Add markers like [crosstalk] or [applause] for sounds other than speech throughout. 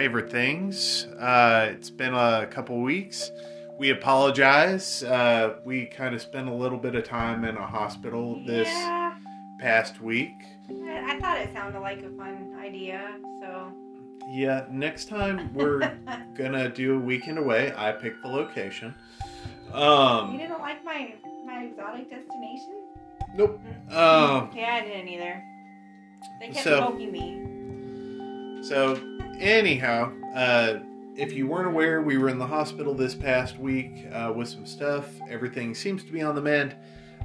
favorite things. Uh, it's been a couple weeks. We apologize. Uh, we kind of spent a little bit of time in a hospital this Yeah, past week. I, thought it sounded like a fun idea, so. Yeah, next time we're [laughs] gonna do a weekend away. I picked the location. you Um, didn't like my my exotic destination? nope. Um, yeah, I didn't either. They kept So- poking me. So, anyhow, uh, if you weren't aware, we were in the hospital this past week uh, with some stuff. Everything seems to be on the mend.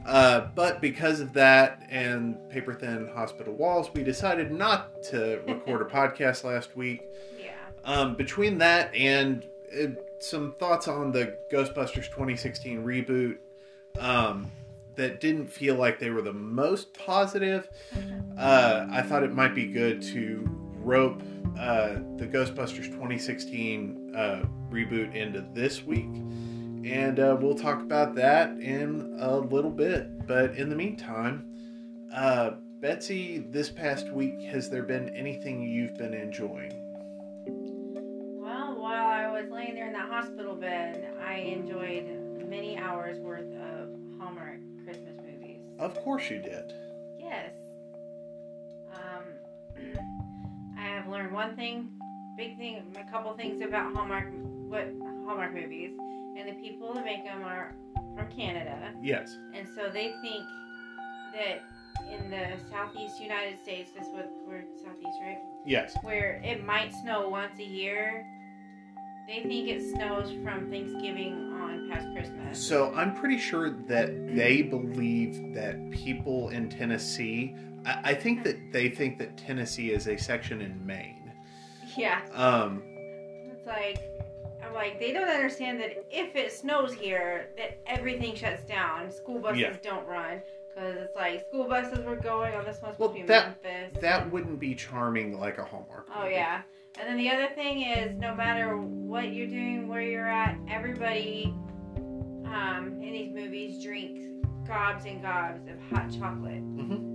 Uh, but because of that and paper thin hospital walls, we decided not to record a [laughs] podcast last week. Yeah. Um, between that and uh, some thoughts on the Ghostbusters 2016 reboot um, that didn't feel like they were the most positive, uh, I thought it might be good to rope uh, the Ghostbusters 2016 uh, reboot into this week. And uh, we'll talk about that in a little bit. But in the meantime, uh, Betsy, this past week, has there been anything you've been enjoying? Well, while I was laying there in that hospital bed, I enjoyed many hours worth of Hallmark Christmas movies. Of course you did. Yes. Um, [clears throat] have learned one thing, big thing, a couple things about Hallmark, what Hallmark movies, and the people that make them are from Canada, Yes. and so they think that in the southeast United States, this what we're southeast, right? Yes. Where it might snow once a year. They think it snows from Thanksgiving on past Christmas. So I'm pretty sure that they believe that people in Tennessee. I, I think that they think that Tennessee is a section in Maine. Yeah. Um, It's like I'm like they don't understand that if it snows here, that everything shuts down. School buses Yeah. don't run because it's like school buses were going on this one's Well, between that- Memphis. that wouldn't be charming like a Hallmark. oh yeah, and then the other thing is no matter what you're doing, where you're at, everybody um, in these movies drinks gobs and gobs of hot chocolate. Mhm.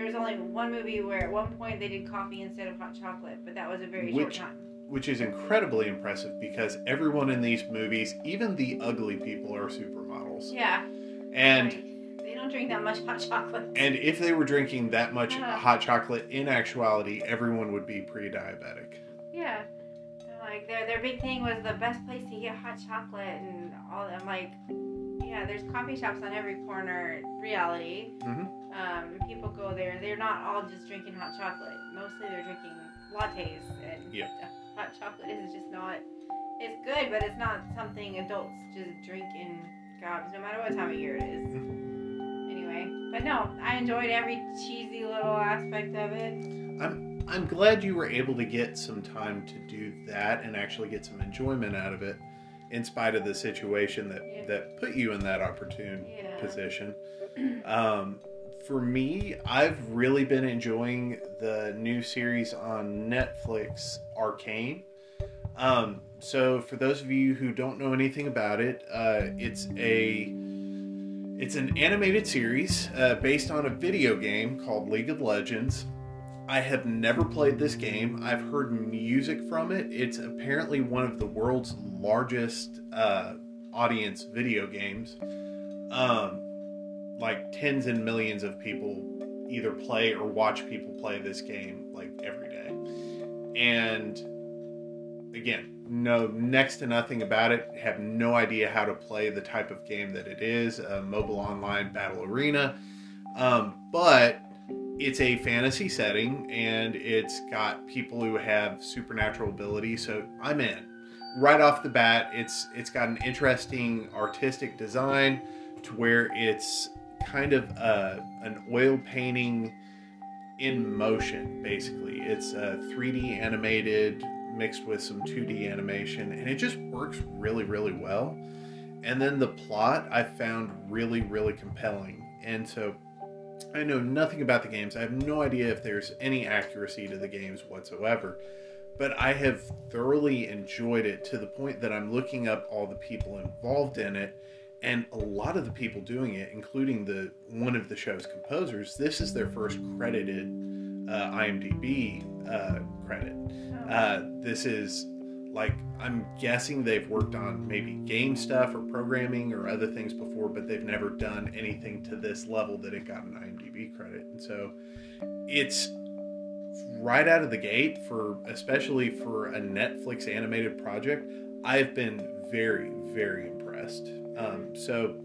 There was only one movie where at one point they did coffee instead of hot chocolate, but that was a very Which- short time. Which is incredibly impressive because everyone in these movies, even the ugly people, are supermodels. Yeah. And they don't drink that much hot chocolate. and if they were drinking that much Uh. hot chocolate, in actuality, everyone would be pre-diabetic. yeah. Like their their big thing was the best place to get hot chocolate and all. I'm like, yeah, there's coffee shops on every corner. Reality. Mm Mhm. Um, people go there. They're not all just drinking hot chocolate. Mostly they're drinking lattes and [laughs] hot chocolate is just not. It's good, but it's not something adults just drink in gobs, no matter what time of year it is. Anyway, but no, I enjoyed every cheesy little aspect of it. I'm glad you were able to get some time to do that and actually get some enjoyment out of it, in spite of the situation that Yeah. that put you in that opportune Yeah. position. [clears throat] Um, for me, I've really been enjoying the new series on Netflix, Arcane. Um, so, for those of you who don't know anything about it, uh, it's a it's an animated series uh, based on a video game called League of Legends. I have never played this game. I've heard music from it. It's apparently one of the world's largest uh, audience video games. Um, like tens and millions of people either play or watch people play this game like every day. And again, know next to nothing about it, have no idea how to play the type of game that it is a mobile online battle arena. Um, but it's a fantasy setting and it's got people who have supernatural ability, so I'm in. Right off the bat, it's it's got an interesting artistic design to where it's kind of uh, an oil painting in motion basically. It's uh, 3d animated mixed with some 2d animation and it just works really really well. And then the plot i found really really compelling. And so i know nothing about the games. I have no idea if there's any accuracy to the games whatsoever but i have thoroughly enjoyed it to the point that i'm looking up all the people involved in it and a lot of the people doing it including the one of the show's composers this is their first credited uh, IMDb uh, credit. Oh. Uh, this is like I'm guessing they've worked on maybe game stuff or programming or other things before, but they've never done anything to this level that it got an IMDb credit. And so it's right out of the gate for especially for a Netflix animated project. I've been very very impressed. Um, so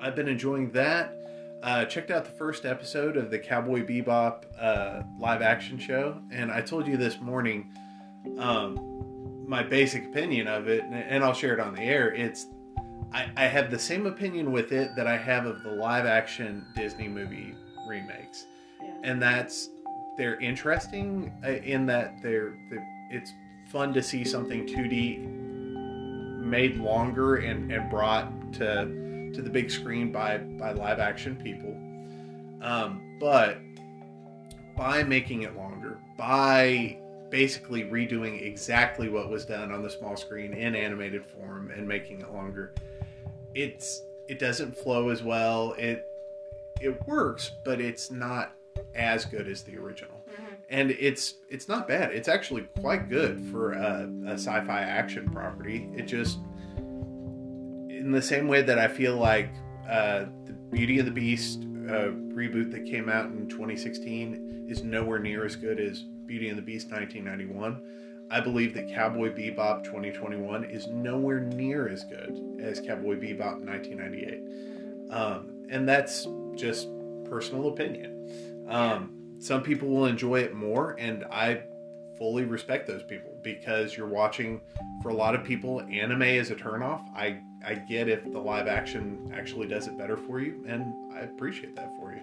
I've been enjoying that. Uh, checked out the first episode of the Cowboy Bebop uh, live action show, and I told you this morning um, my basic opinion of it, and, and I'll share it on the air. It's I, I have the same opinion with it that I have of the live action Disney movie remakes, Yeah. and that's they're interesting uh, in that they're, they're it's fun to see something 2D made longer and, and brought to to the big screen by by live action people. Um, but by making it longer, by basically redoing exactly what was done on the small screen in animated form and making it longer, it's it doesn't flow as well. It it works, but it's not as good as the original. And it's it's not bad. It's actually quite good for a, a sci-fi action property. It just in the same way that I feel like uh, the Beauty and the Beast uh, reboot that came out in 2016 is nowhere near as good as Beauty and the Beast 1991. I believe that Cowboy Bebop 2021 is nowhere near as good as Cowboy Bebop 1998. Um, and that's just personal opinion. Um, Some people will enjoy it more, and I fully respect those people because you're watching. For a lot of people, anime is a turnoff. I I get if the live action actually does it better for you, and I appreciate that for you.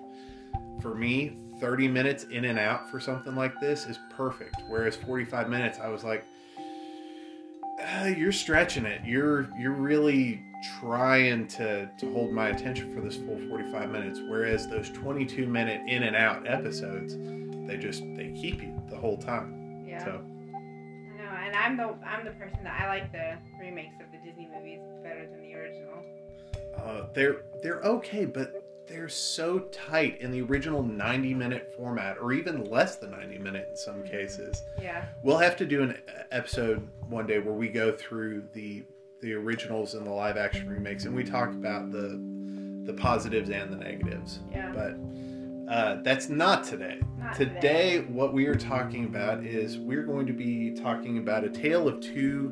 For me, 30 minutes in and out for something like this is perfect. Whereas 45 minutes, I was like, uh, you're stretching it. You're you're really trying to to hold my attention for this full 45 minutes. Whereas those 22 minute in and out episodes, they just they keep you the whole time. Yeah. So I know, and I'm the I'm the person that I like the remakes of the Disney movies better than the original. uh, they're they're okay, but they're so tight in the original 90 minute format, or even less than 90 minute in some cases. Yeah. We'll have to do an episode one day where we go through the the originals and the live action remakes, and we talk about the the positives and the negatives. Yeah. But uh, that's not today. Not Today, what we are talking about is we're going to be talking about a tale of two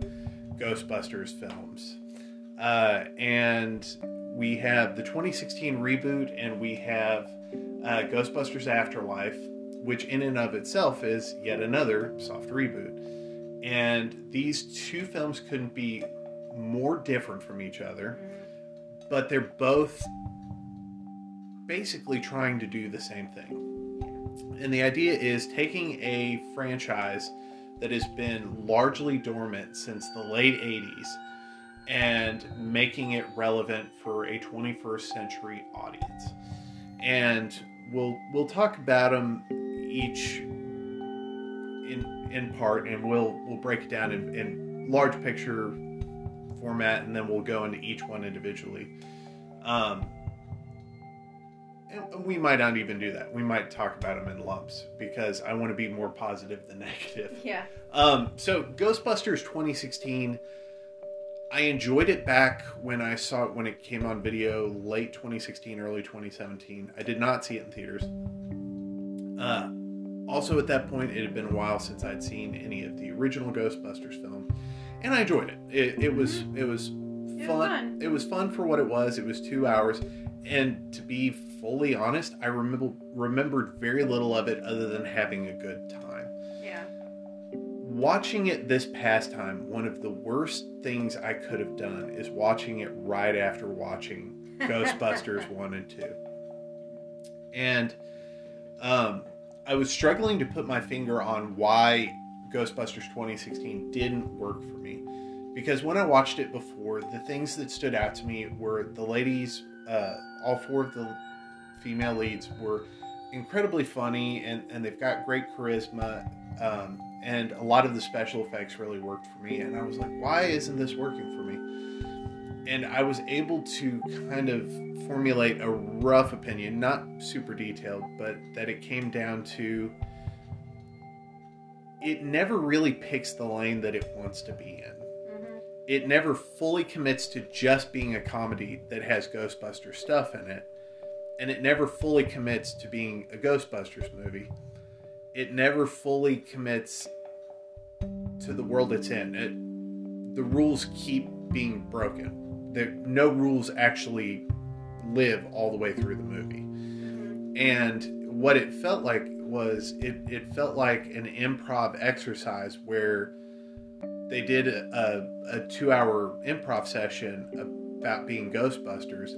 Ghostbusters films. Uh, and we have the 2016 reboot, and we have uh, Ghostbusters Afterlife, which in and of itself is yet another soft reboot. And these two films couldn't be more different from each other, Mhm. but they're both basically trying to do the same thing. And the idea is taking a franchise that has been largely dormant since the late 80s and making it relevant for a 21st century audience. And we'll we'll talk about them each in in part and we'll we'll break it down in, in large picture format and then we'll go into each one individually. Um, and we might not even do that. We might talk about them in lumps because I want to be more positive than [laughs] negative. Yeah. Um, so Ghostbusters 2016, I enjoyed it back when I saw it when it came on video late 2016, early 2017. I did not see it in theaters. Uh, also, at that point, it had been a while since I'd seen any of the original Ghostbusters film, and I enjoyed it. It, it was it was was fun. fun. It was fun for what it was. It was two hours, and to be fully honest, I remember remembered very little of it other than having a good time. Yeah. Watching it this past time, one of the worst things I could have done is watching it right after watching [laughs] Ghostbusters 1 and 2. And um, I was struggling to put my finger on why Ghostbusters 2016 didn't work for me. Because when I watched it before, the things that stood out to me were the ladies, uh, all four of the female leads were incredibly funny and, and they've got great charisma. Um, and a lot of the special effects really worked for me. And I was like, why isn't this working for me? and I was able to kind of formulate a rough opinion, not super detailed, but that it came down to it never really picks the lane that it wants to be in. hmm It never fully commits to just being a comedy that has Ghostbuster stuff in it. And it never fully commits to being a Ghostbusters movie. It never fully commits to the world it's in. It, the rules keep being broken. There, no rules actually live all the way through the movie. hmm And what it felt like was it, it felt like an improv exercise where they did a, a, a two hour improv session about being Ghostbusters.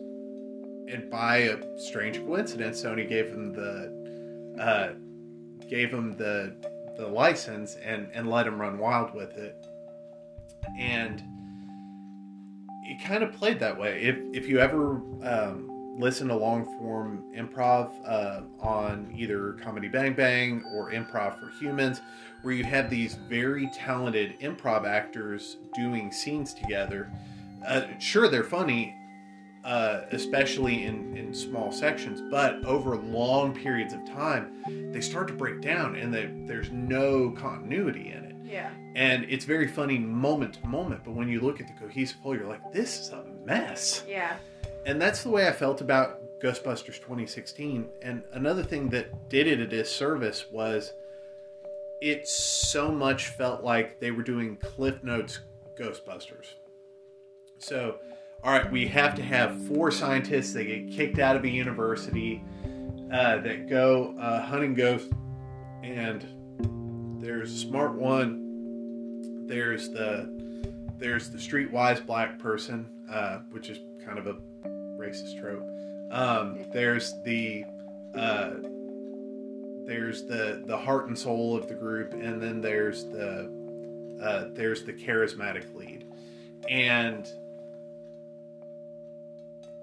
And by a strange coincidence, Sony gave them the uh, gave them the the license and, and let them run wild with it. And it kind of played that way. If if you ever um, listen to long form improv uh, on either Comedy Bang Bang or Improv for Humans, where you have these very talented improv actors doing scenes together, uh, sure they're funny. Uh, especially in, in small sections, but over long periods of time, they start to break down and they, there's no continuity in it Yeah. and it's very funny moment to moment but when you look at the cohesive whole you're like this is a mess Yeah. And that's the way i felt about ghostbusters 2016 and another thing that did it a disservice was it so much felt like they were doing cliff notes ghostbusters. So all right we have to have four scientists that get kicked out of a university uh, that go uh, hunting ghosts and there's a smart one. There's the there's the streetwise black person uh, which is kind of a racist trope. Um, there's the uh, there's the the heart and soul of the group and then there's the uh, there's the charismatic lead. And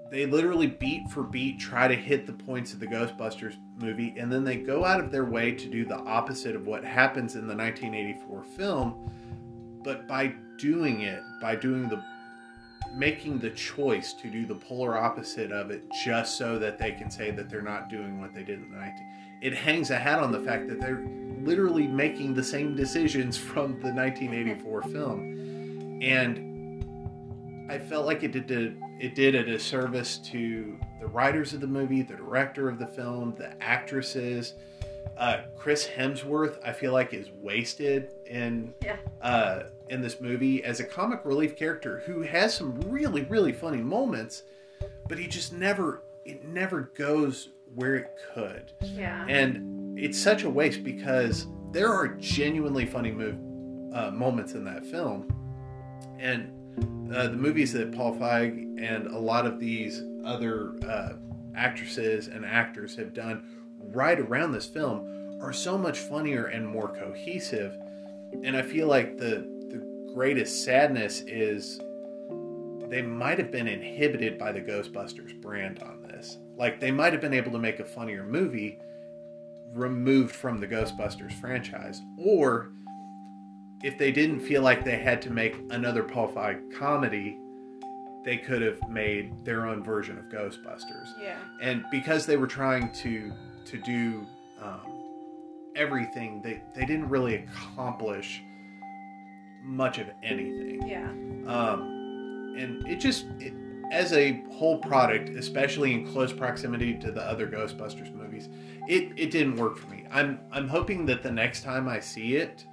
they literally beat for beat try to hit the points of the ghostbusters movie and then they go out of their way to do the opposite of what happens in the 1984 film but by doing it by doing the making the choice to do the polar opposite of it just so that they can say that they're not doing what they did in the 19 it hangs a hat on the fact that they're literally making the same decisions [laughs] from the 1984 [laughs] film and i felt like it did a, it did a disservice to the writers of the movie the director of the film the actresses uh, chris hemsworth i feel like is wasted in Yeah. uh, in this movie as a comic relief character who has some really really funny moments but he just never it never goes where it could. Yeah. and it's such a waste because there are genuinely funny move, uh, moments in that film. And uh, the movies that paul feig and a lot of these other uh, actresses and actors have done right around this film are so much funnier and more cohesive. And i feel like the the greatest sadness is they might have been inhibited by the ghostbusters brand on this like they might have been able to make a funnier movie removed from the ghostbusters franchise or if they didn't feel like they had to make another paul feig comedy they could have made their own version of ghostbusters Yeah. and because they were trying to to do um, everything they they didn't really accomplish much of anything Yeah. um, and it just it, as a whole product especially in close proximity to the other ghostbusters movies it, it didn't work for me i'm i'm hoping that the next time i see it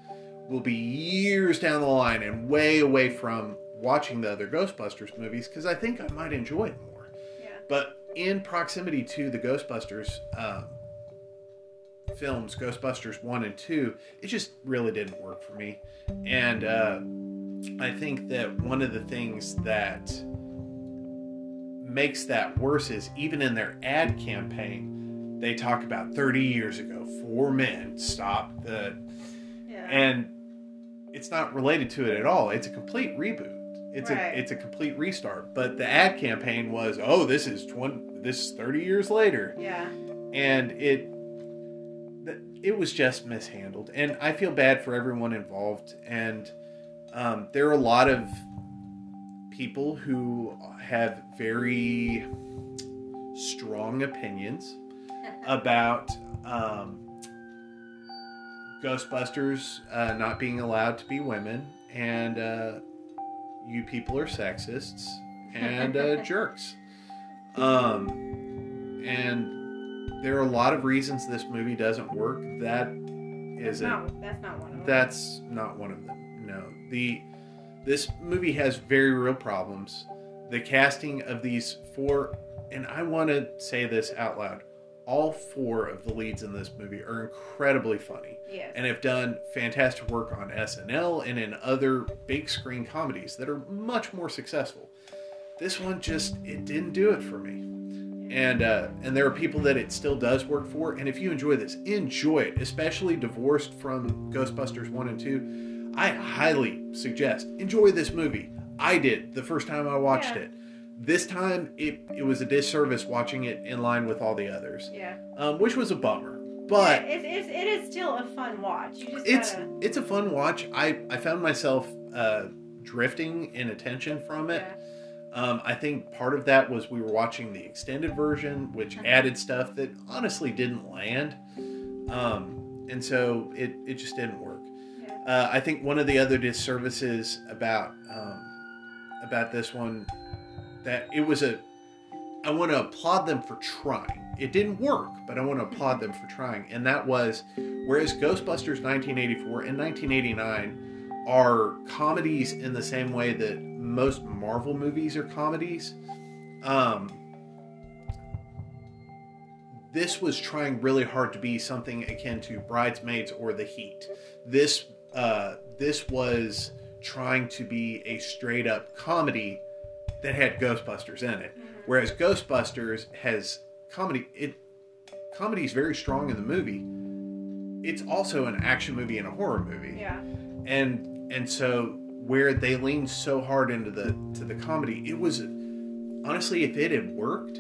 will be years down the line and way away from watching the other ghostbusters movies because i think i might enjoy it more Yeah. but in proximity to the Ghostbusters um, films, Ghostbusters 1 and 2, it just really didn't work for me. And uh, I think that one of the things that makes that worse is even in their ad campaign, they talk about 30 years ago, four men stopped the. Yeah. And it's not related to it at all. It's a complete reboot. It's Right. a it's a complete restart. But the ad campaign was, oh, this is twenty, this is thirty years later, yeah. and it it was just mishandled. And I feel bad for everyone involved. And um, there are a lot of people who have very strong opinions [laughs] about um, Ghostbusters uh, not being allowed to be women, and uh, you people are sexists and uh, [laughs] jerks. Um, and there are a lot of reasons this movie doesn't work. That's isn't. that's not one of them. That's not one of them. No. The this movie has very real problems. The casting of these four and I want to say this out loud. All four of the leads in this movie are incredibly funny yes. and have done fantastic work on SNL and in other big screen comedies that are much more successful. This one just it didn't do it for me. And uh, and there are people that it still does work for. And if you enjoy this, enjoy it. Especially divorced from Ghostbusters one and two, I highly suggest enjoy this movie. I did the first time I watched Yeah. it. This time it it was a disservice watching it in line with all the others, yeah. um, which was a bummer. But it, it's it is still a fun watch. You just it's gotta, it's a fun watch. I I found myself uh, drifting in attention from it. yeah. Um, I think part of that was we were watching the extended version, which Uh-huh. added stuff that honestly didn't land, um, and so it it just didn't work. Yeah. Uh, I think one of the other disservices about um, about this one that it was a I want to applaud them for trying. It didn't work, but I want to applaud them for trying, and that was whereas Ghostbusters 1984 and 1989 are comedies in the same way that most Marvel movies are comedies. Um, this was trying really hard to be something akin to Bridesmaids or The Heat. This uh, this was trying to be a straight up comedy that had Ghostbusters in it, whereas Ghostbusters has comedy. It comedy is very strong in the movie. It's also an action movie and a horror movie Yeah. and and so where they leaned so hard into the to the comedy it was honestly if it had worked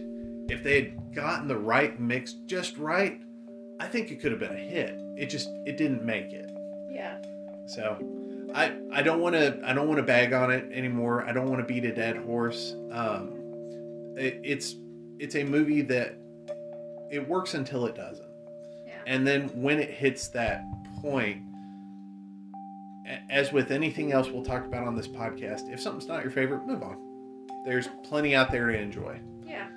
if they had gotten the right mix just right i think it could have been a hit. It just it didn't make it. Yeah. so i i don't want to i don't want to bag on it anymore. I don't want to beat a dead horse. Um it, it's it's a movie that it works until it doesn't. Yeah. and then when it hits that point, as with anything else we'll talk about on this podcast, if something's not your favorite, move on. There's plenty out there to enjoy. Yeah.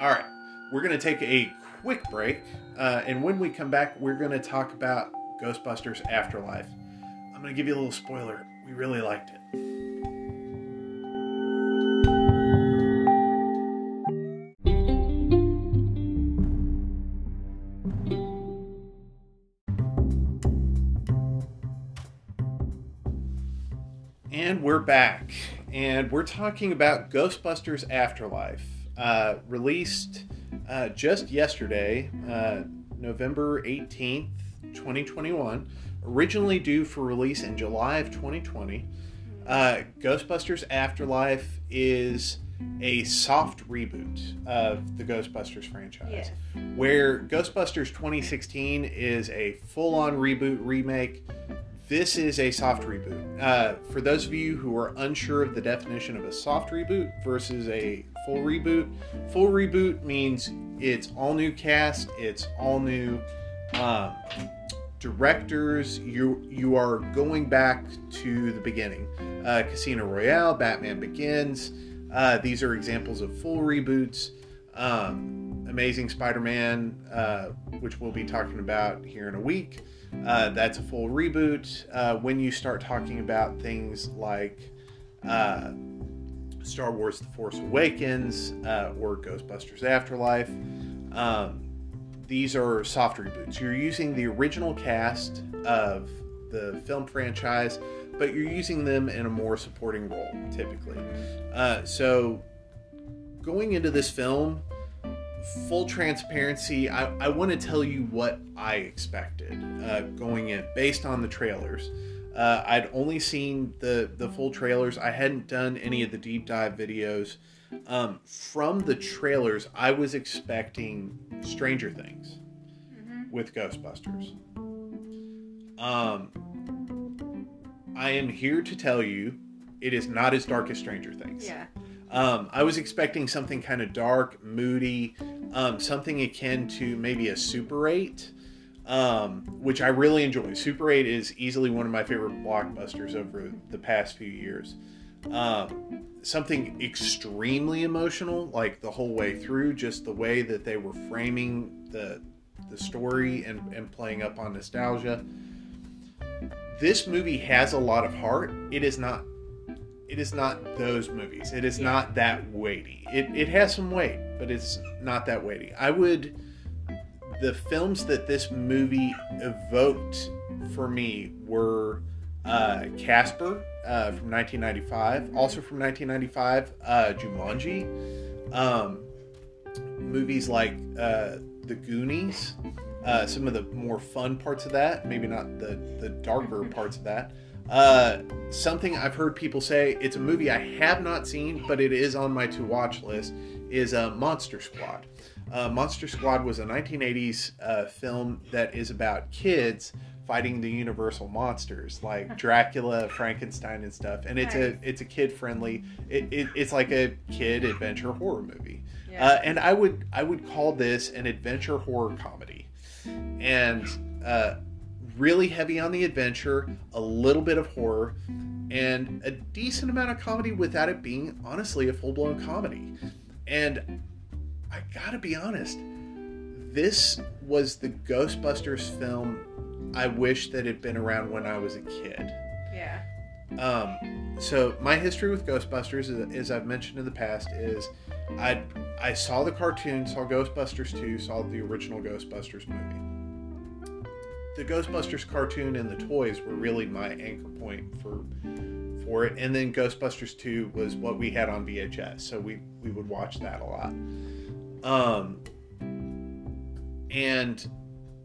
All right, we're going to take a quick break. Uh, and when we come back, we're going to talk about Ghostbusters Afterlife. I'm going to give you a little spoiler. We really liked it. Back. And we're talking about Ghostbusters Afterlife, uh, released uh, just yesterday, uh, November 18th, 2021. Originally due for release in July of 2020. Uh, Ghostbusters Afterlife is a soft reboot of the Ghostbusters franchise Yes. where Ghostbusters 2016 is a full on reboot remake. This is a soft reboot. Uh, for those of you who are unsure of the definition of a soft reboot versus a full reboot, full reboot means it's all new cast, it's all new um, directors. You you are going back to the beginning. Uh, Casino Royale, Batman Begins. Uh, these are examples of full reboots. Um, Amazing Spider-Man, uh, which we'll be talking about here in a week. Uh, that's a full reboot. Uh, when you start talking about things like uh, Star Wars: The Force Awakens uh, or Ghostbusters Afterlife, um, these are soft reboots. You're using the original cast of the film franchise, but you're using them in a more supporting role, typically. Uh, so, going into this film, full transparency, I, I want to tell you what I expected uh, going in based on the trailers. Uh, I'd only seen the, the full trailers. I hadn't done any of the deep dive videos. Um, from the trailers, I was expecting Stranger Things Mm-hmm. with Ghostbusters. Um, I am here to tell you it is not as dark as Stranger Things. Yeah. Um, I was expecting something kind of dark, moody, um, something akin to maybe a Super 8, um, which I really enjoy. Super 8 is easily one of my favorite blockbusters over the past few years. Um, something extremely emotional, like the whole way through, just the way that they were framing the the story and, and playing up on nostalgia. This movie has a lot of heart. It is not it is not those movies. It is Yeah. not that weighty. It, it has some weight, but it's not that weighty. I would the films that this movie evoked for me were uh, Casper uh, from 1995, also from 1995, uh, Jumanji, um, movies like uh, The Goonies, uh, some of the more fun parts of that, maybe not the, the darker [laughs] parts of that. Uh, something I've heard people say, it's a movie I have not seen, but it is on my to watch list, is uh, Monster Squad. Uh, Monster Squad was a 1980s uh, film that is about kids fighting the universal monsters like [laughs] Dracula, Frankenstein, and stuff. And it's Nice. a it's a kid friendly. It, it, it's like a kid adventure horror movie. Yeah. Uh, and I would I would call this an adventure horror comedy, and uh, really heavy on the adventure, a little bit of horror, and a decent amount of comedy without it being honestly a full blown comedy. And I gotta be honest, this was the Ghostbusters film I wish that had been around when I was a kid. yeah. Um, so my history with Ghostbusters, as- I've mentioned in the past, is I I saw the cartoon, saw Ghostbusters 2, saw the original Ghostbusters movie. The Ghostbusters cartoon and the toys were really my anchor point for for it, and then Ghostbusters 2 was what we had on VHS, so we we would watch that a lot. Um, and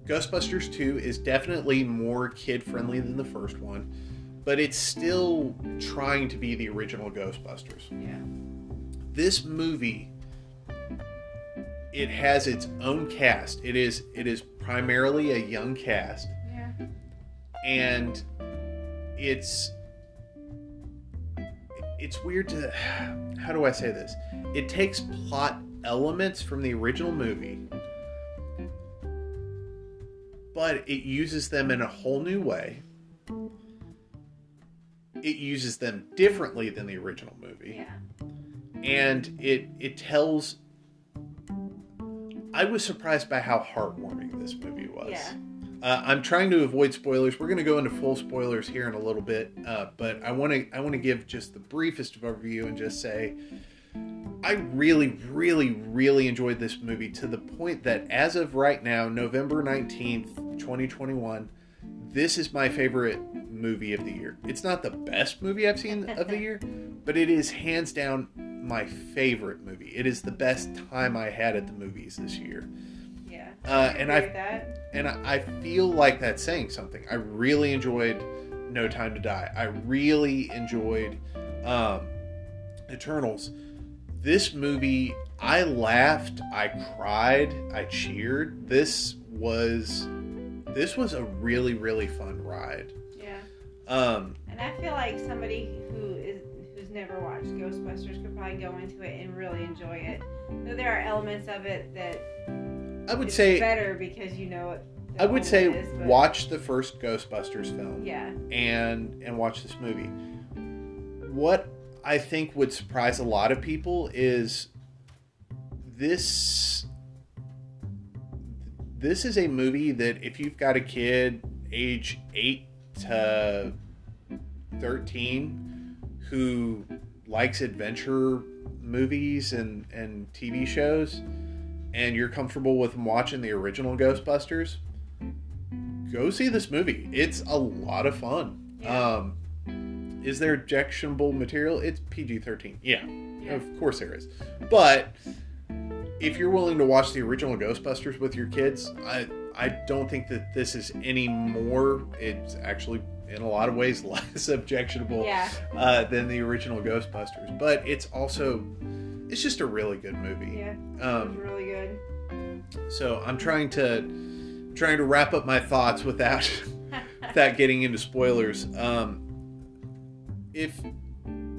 Ghostbusters 2 is definitely more kid friendly than the first one, but it's still trying to be the original Ghostbusters. Yeah. This movie it has its own cast. It is it is primarily a young cast Yeah. and it's it's weird to how do I say this? It takes plot elements from the original movie, but it uses them in a whole new way. It uses them differently than the original movie Yeah. and it it tells I was surprised by how heartwarming this movie was. Yeah. Uh, I'm trying to avoid spoilers. We're going to go into full spoilers here in a little bit, uh, but I want to I want to give just the briefest of overview and just say I really, really, really enjoyed this movie to the point that as of right now, November 19th, 2021, this is my favorite movie of the year. It's not the best movie I've seen of the [laughs] year, but it is hands down my favorite movie. It is the best time I had at the movies this year. Yeah. Uh, and I that. and I I feel like that's saying something. I really enjoyed No Time to Die. I really enjoyed um, Eternals. This movie, I laughed, I cried, I cheered. This was this was a really really fun ride. Yeah. Um, And I feel like somebody who is who's never watched Ghostbusters could probably go into it and really enjoy it. Though there are elements of it that I would say better because you know it. I would say is, but- watch the first Ghostbusters film. Yeah. and and watch this movie. What I think would surprise a lot of people is this this is a movie that if you've got a kid age 8 to 13 who likes adventure movies and and TV shows and you're comfortable with them watching the original Ghostbusters go see this movie. It's a lot of fun. Yeah. Um, is there objectionable material? It's PG 13. Yeah, Yeah. of course there is. But if you're willing to watch the original Ghostbusters with your kids, I, I don't think that this is any more. It's actually, in a lot of ways, [laughs] less objectionable Yeah. uh, than the original Ghostbusters. But it's also, it's just a really good movie. Yeah. Um, really good. so I'm trying to trying to wrap up my thoughts without [laughs] without getting into spoilers. Um, if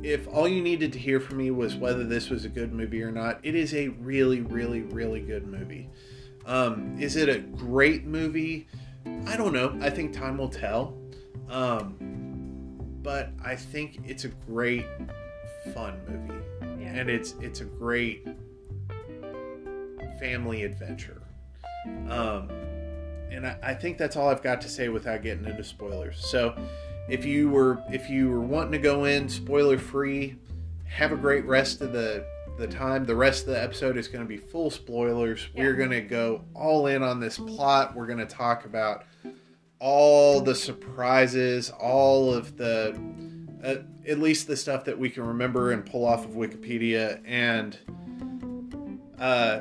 if all you needed to hear from me was whether this was a good movie or not, it is a really, really, really good movie. Um, is it a great movie? I don't know. I think time will tell. Um, but I think it's a great, fun movie, Yeah. and it's it's a great family adventure. Um, and I, I think that's all I've got to say without getting into spoilers. So, if you were if you were wanting to go in spoiler free, have a great rest of the the time. The rest of the episode is going to be full spoilers. We're going to go all in on this plot. We're going to talk about all the surprises, all of the uh, at least the stuff that we can remember and pull off of Wikipedia and uh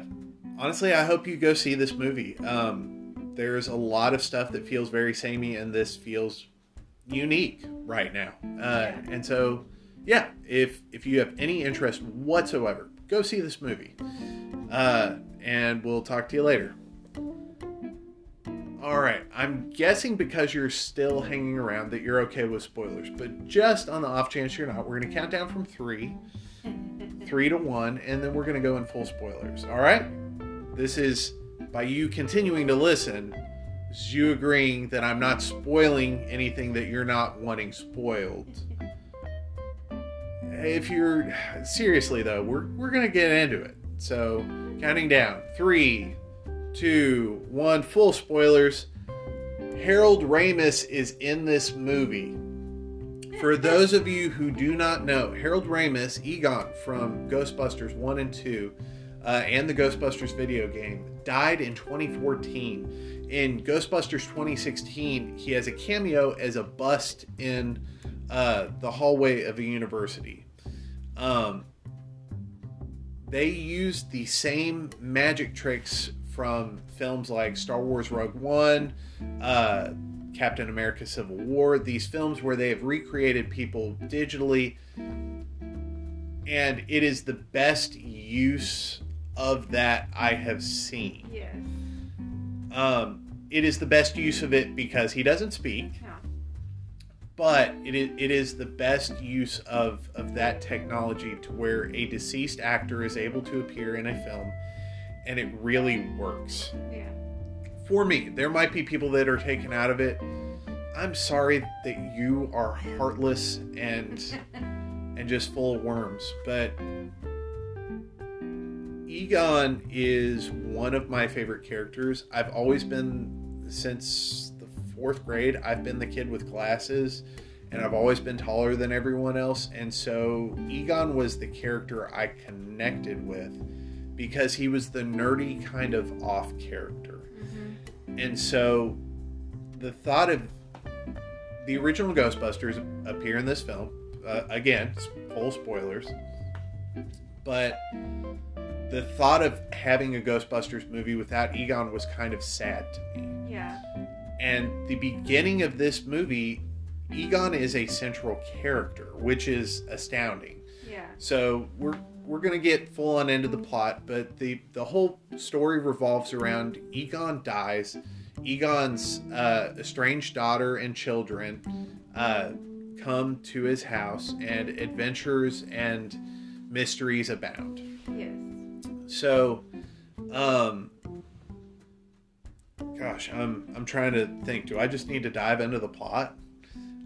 honestly, I hope you go see this movie. Um, there's a lot of stuff that feels very samey, and this feels unique right now. Uh, Yeah. And so, yeah, if if you have any interest whatsoever, go see this movie. Uh, and we'll talk to you later. All right, I'm guessing because you're still hanging around that you're okay with spoilers, but just on the off chance you're not, we're gonna count down from three [laughs] three to one, and then we're going to go in full spoilers. All right? This is by you continuing to listen, is you agreeing that I'm not spoiling anything that you're not wanting spoiled. If you're seriously though, we're we're gonna get into it. So counting down three, two, one, full spoilers. Harold Ramis is in this movie. For those of you who do not know, Harold Ramis, Egon from Ghostbusters 1 and 2, uh, and the Ghostbusters video game, died in 2014. In Ghostbusters 2016, he has a cameo as a bust in uh, the hallway of a university. Um, they used the same magic tricks from films like Star Wars Rogue One, uh, Captain America Civil War, these films where they have recreated people digitally. And it is the best use of that I have seen. yes. Um, it is the best use of it because he doesn't speak, but it is, it is the best use of, of that technology to where a deceased actor is able to appear in a film and it really works. Yeah. for me, there might be people that are taken out of it. I'm sorry that you are heartless and [laughs] and just full of worms, but Egon is one of my favorite characters. I've always been since the 4th grade, I've been the kid with glasses and I've always been taller than everyone else, and so Egon was the character I connected with because he was the nerdy kind of off character. hmm And so the thought of the original Ghostbusters appear in this film. Uh, again, full spoilers. But the thought of having a Ghostbusters movie without Egon was kind of sad to me. Yeah. And the beginning of this movie, Egon is a central character, which is astounding. Yeah. So we're we're gonna get full on into the plot, but the the whole story revolves around Egon dies. Egon's uh, estranged daughter and children uh, come to his house, and adventures and mysteries abound. So, um, gosh, I'm I'm trying to think. Do I just need to dive into the plot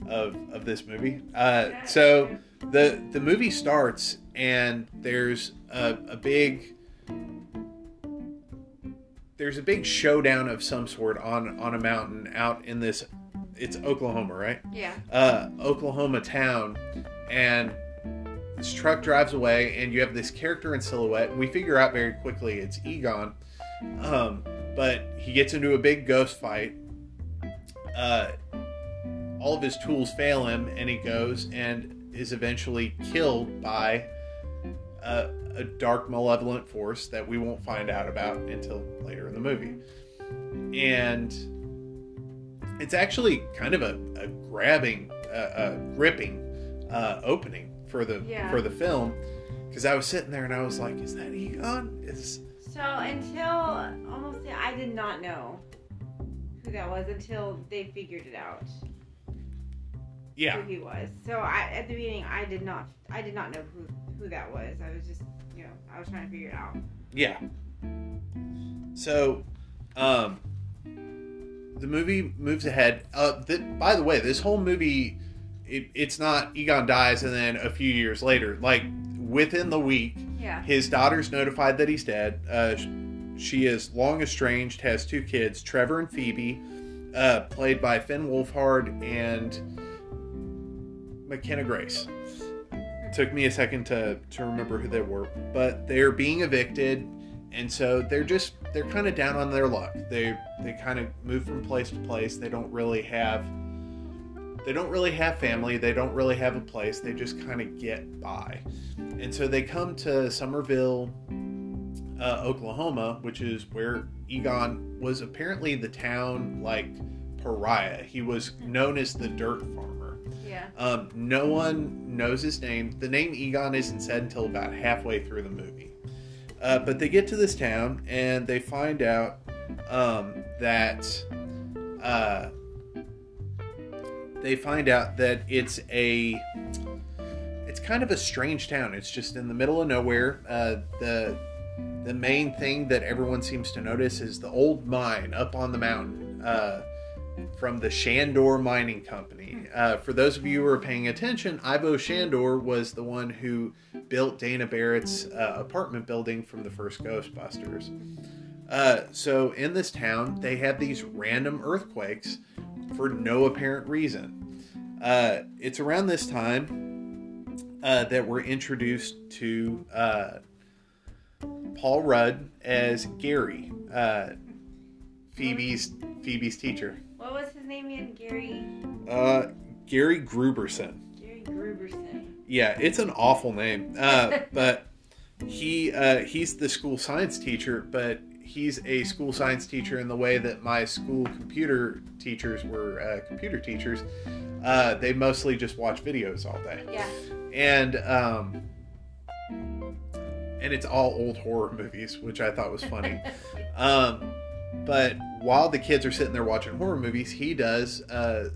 of of this movie? Uh, so the the movie starts and there's a, a big there's a big showdown of some sort on on a mountain out in this it's Oklahoma, right? Yeah. uh, Oklahoma town, and this truck drives away, and you have this character in silhouette. We figure out very quickly it's Egon, um, but he gets into a big ghost fight. Uh, all of his tools fail him, and he goes and is eventually killed by a, a dark, malevolent force that we won't find out about until later in the movie. And it's actually kind of a, a grabbing, uh, a gripping uh, opening for the Yeah. for the film because I was sitting there and I was like, "Is that Egon? Is So until almost, I did not know who that was until they figured it out. Yeah. who he was. So I at the beginning I did not I did not know who who that was. I was just you know I was trying to figure it out. Yeah. So, um, the movie moves ahead. Uh, th- by the way, this whole movie, it, it's not Egon dies and then a few years later. Like within the week, Yeah. his daughter's notified that he's dead. Uh, sh- she is long estranged, has two kids, Trevor and Phoebe, uh, played by Finn Wolfhard and McKenna Grace. Took me a second to, to remember who they were, but they're being evicted, and so they're just they're kind of down on their luck. They they kind of move from place to place. They don't really have they don't really have family. They don't really have a place. They just kind of get by, and so they come to Summerville, uh, Oklahoma, which is where Egon was apparently the town like pariah. He was known as the dirt farmer. Yeah. Um, no one knows his name. The name Egon isn't said until about halfway through the movie. Uh, but they get to this town and they find out um, that uh, they find out that it's a it's kind of a strange town. It's just in the middle of nowhere. Uh, the the main thing that everyone seems to notice is the old mine up on the mountain uh, from the Shandor Mining Company. Uh, for those of you who are paying attention, Ivo Shandor was the one who built Dana Barrett's uh, apartment building from the first Ghostbusters. Uh, so in this town, they have these random earthquakes for no apparent reason. Uh, it's around this time uh, that we're introduced to uh, Paul Rudd as Gary, uh, Phoebe's Phoebe's teacher. What was his name again? Gary Uh, Gary Grooberson. Gary Grooberson. Yeah, it's an awful name. Uh, [laughs] but he uh, he's the school science teacher, but he's a school science teacher in the way that my school computer teachers were uh, computer teachers. Uh, they mostly just watch videos all day, Yeah. and um, and it's all old horror [laughs] movies, which I thought was funny. [laughs] um, but while the kids are sitting there watching horror movies, he does uh,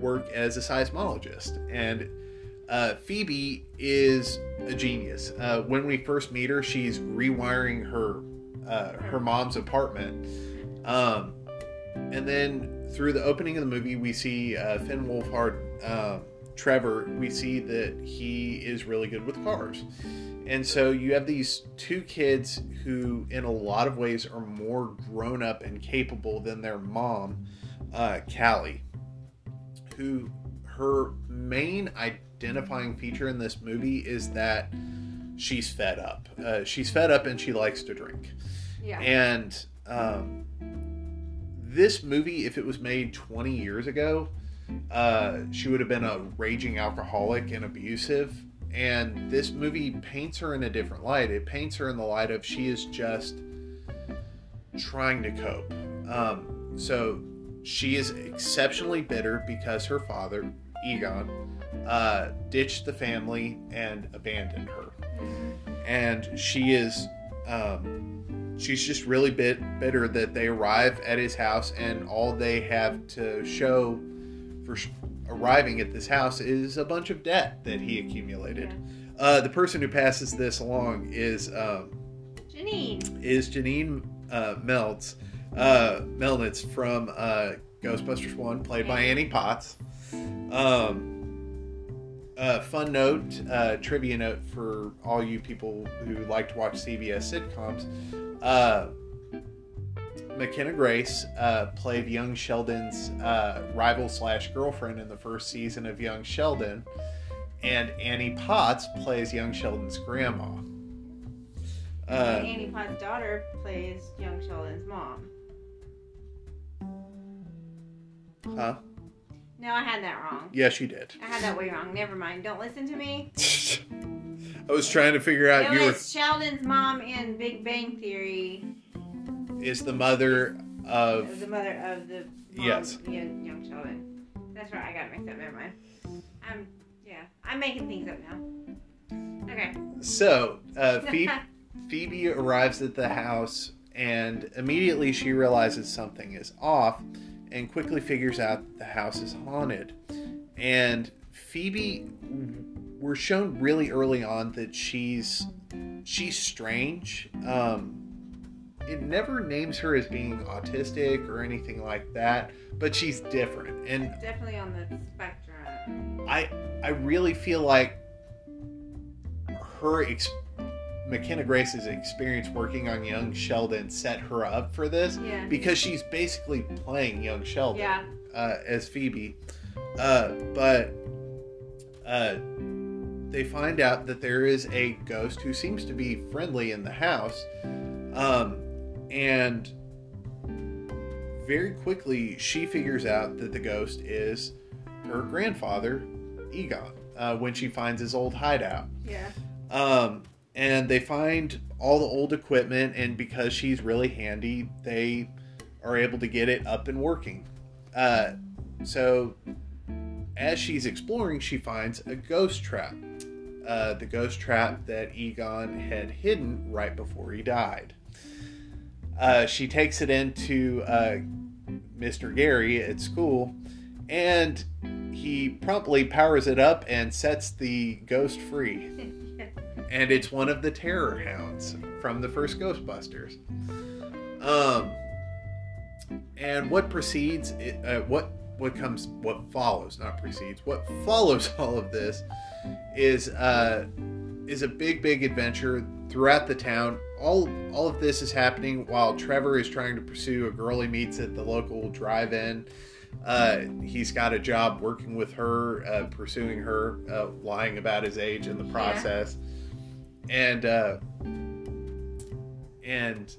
work as a seismologist. And uh, Phoebe is a genius. Uh, when we first meet her, she's rewiring her uh, her mom's apartment. Um, and then through the opening of the movie, we see uh, Finn Wolfhard, uh, Trevor. We see that he is really good with cars. And so you have these two kids who, in a lot of ways, are more grown up and capable than their mom, uh, Callie, who her main identifying feature in this movie is that she's fed up. Uh, she's fed up and she likes to drink. Yeah. And um, this movie, if it was made 20 years ago, uh, she would have been a raging alcoholic and abusive. And this movie paints her in a different light. It paints her in the light of she is just trying to cope. Um, so she is exceptionally bitter because her father, Egon, uh, ditched the family and abandoned her. And she is um, she's just really bit bitter that they arrive at his house and all they have to show for sh- arriving at this house is a bunch of debt that he accumulated. Uh, the person who passes this along is um, Janine. is Janine uh, Meltz, uh, Melnitz from uh, Ghostbusters One, played by Annie Potts. Um, uh, fun note, uh, trivia note for all you people who like to watch CBS sitcoms. Uh, McKenna Grace uh, played young Sheldon's uh, rival slash girlfriend in the first season of Young Sheldon, and Annie Potts plays young Sheldon's grandma. Uh, and Annie Potts' daughter plays young Sheldon's mom. huh? No, I had that wrong. Yes, you did. I had that way wrong. Never mind. Don't listen to me. [laughs] I was trying to figure out It you were Sheldon's mom in Big Bang Theory. is the mother Of of the mother of the mom, Yes. young, young Sheldon. That's right. I got it mixed up. Never mind. I'm yeah. I'm making things up now. Okay. so uh, [laughs] Phoebe, Phoebe arrives at the house and immediately she realizes something is off and quickly figures out that the house is haunted and Phoebe, we're shown really early on that she's she's strange. Um, it never names her as being autistic or anything like that, but she's different, and Definitely on the spectrum. I I really feel like her ex- McKenna Grace's experience working on young Sheldon set her up for this Yeah. because she's basically playing young Sheldon Yeah. uh, as Phoebe. Uh, but uh, they find out that there is a ghost who seems to be friendly in the house. Um, and very quickly, she figures out that the ghost is her grandfather, Egon, uh, when she finds his old hideout. Yeah. Um, and they find all the old equipment, and because she's really handy, they are able to get it up and working. Uh, so, as she's exploring, she finds a ghost trap. Uh, the ghost trap that Egon had hidden right before he died. Uh, she takes it into uh, Mr. Gary at school, and he promptly powers it up and sets the ghost free. [laughs] And it's one of the terror hounds from the first ghostbusters. Um and what precedes uh, what what comes what follows not precedes what follows [laughs] all of this is uh is a big big adventure throughout the town. All all of this is happening while trevor is trying to pursue a girl he meets at the local drive-in uh, he's got a job working with her, uh, pursuing her, uh, lying about his age in the process, and uh, and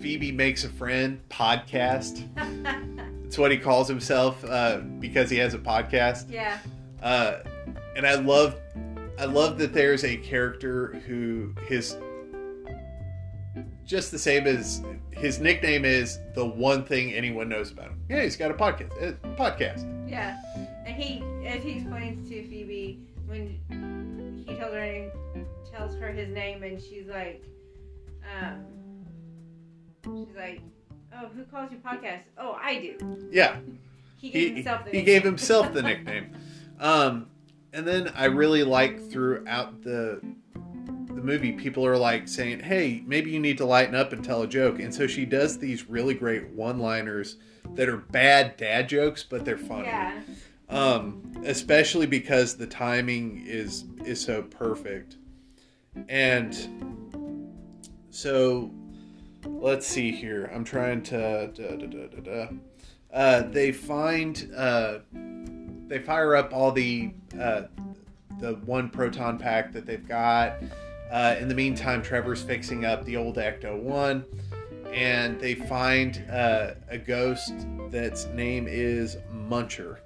Phoebe makes a friend. Podcast. [laughs] It's what he calls himself uh, because he has a podcast. yeah. Uh, and I love, I love that there's a character who his just the same as his nickname is the one thing anyone knows about him. Yeah, he's got a podcast. A podcast. Yeah. And he, as he explains to Phoebe, when he tells her tells her his name, and she's like, um, she's like, oh, who calls you podcast? Oh, I do. Yeah, He gave he, himself the he nickname. gave himself the [laughs] nickname. Um, and then I really like throughout the the movie, people are like saying, "Hey, maybe you need to lighten up and tell a joke." And so she does these really great one-liners that are bad dad jokes, but they're funny. Yeah. Um, especially because the timing is is so perfect. And so let's see here. I'm trying to da, da, da. Uh, they find uh, they fire up all the uh, the one proton pack that they've got. Uh, in the meantime, Trevor's fixing up the old Ecto One, and they find uh, a ghost that's name is Muncher.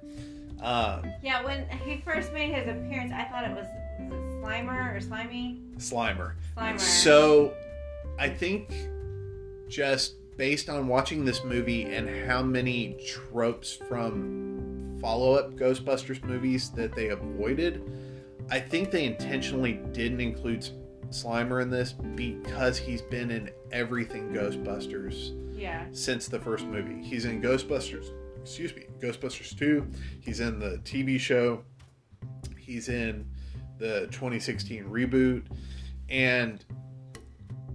Um, Yeah, when he first made his appearance, I thought it was, was it Slimer or Slimy? Slimer. Slimer. So, I think just based on watching this movie and how many tropes from follow up Ghostbusters movies that they avoided, I think they intentionally didn't include Slimer in this because he's been in everything Ghostbusters yeah. since the first movie. He's in Ghostbusters, excuse me, Ghostbusters 2. He's in the TV show. He's in the 2016 reboot. And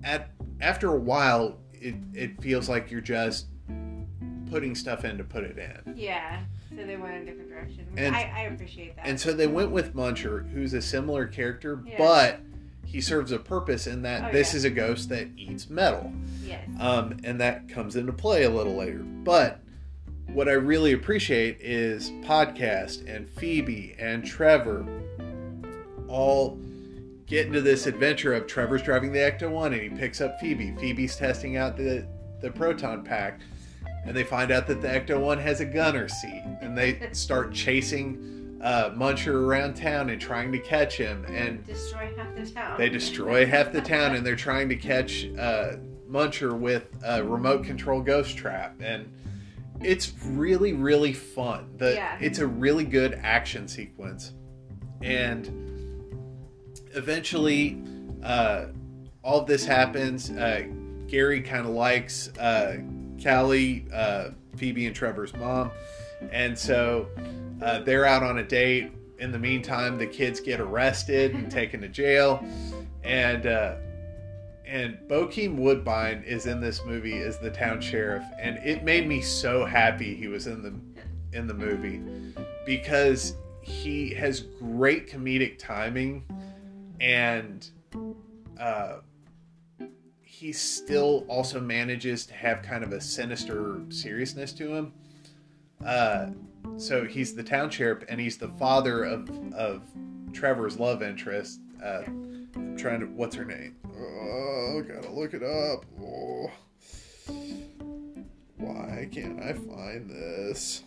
at after a while, it, it feels like you're just putting stuff in to put it in. Yeah. So they went in a different direction. And- I, I appreciate that. And so they went with Muncher, who's a similar character, Yeah. but he serves a purpose in that Oh, this yeah. is a ghost that eats metal. yes. um, and that comes into play a little later. But what I really appreciate is podcast and Phoebe and Trevor all get into this adventure of Trevor's driving the Ecto One and he picks up Phoebe. Phoebe's testing out the the proton pack, and they find out that the Ecto One has a gunner seat, and they start chasing. Uh, Muncher around town and trying to catch him, and Destroy half the town. they destroy half the town and they're trying to catch uh, Muncher with a remote control ghost trap. And it's really, really fun. The, Yeah. It's a really good action sequence. And eventually, uh, all of this happens. Uh, Gary kind of likes uh, Callie. Uh, Phoebe and Trevor's mom. And so uh, they're out on a date. In the meantime, the kids get arrested and [laughs] taken to jail. And uh, and Bokeem Woodbine is in this movie as the town sheriff, and it made me so happy he was in the in the movie because he has great comedic timing and uh, he still also manages to have kind of a sinister seriousness to him. Uh, so he's the town sheriff and he's the father of of Trevor's love interest. Uh, I'm trying to what's her name? Oh, gotta look it up. Oh. Why can't I find this?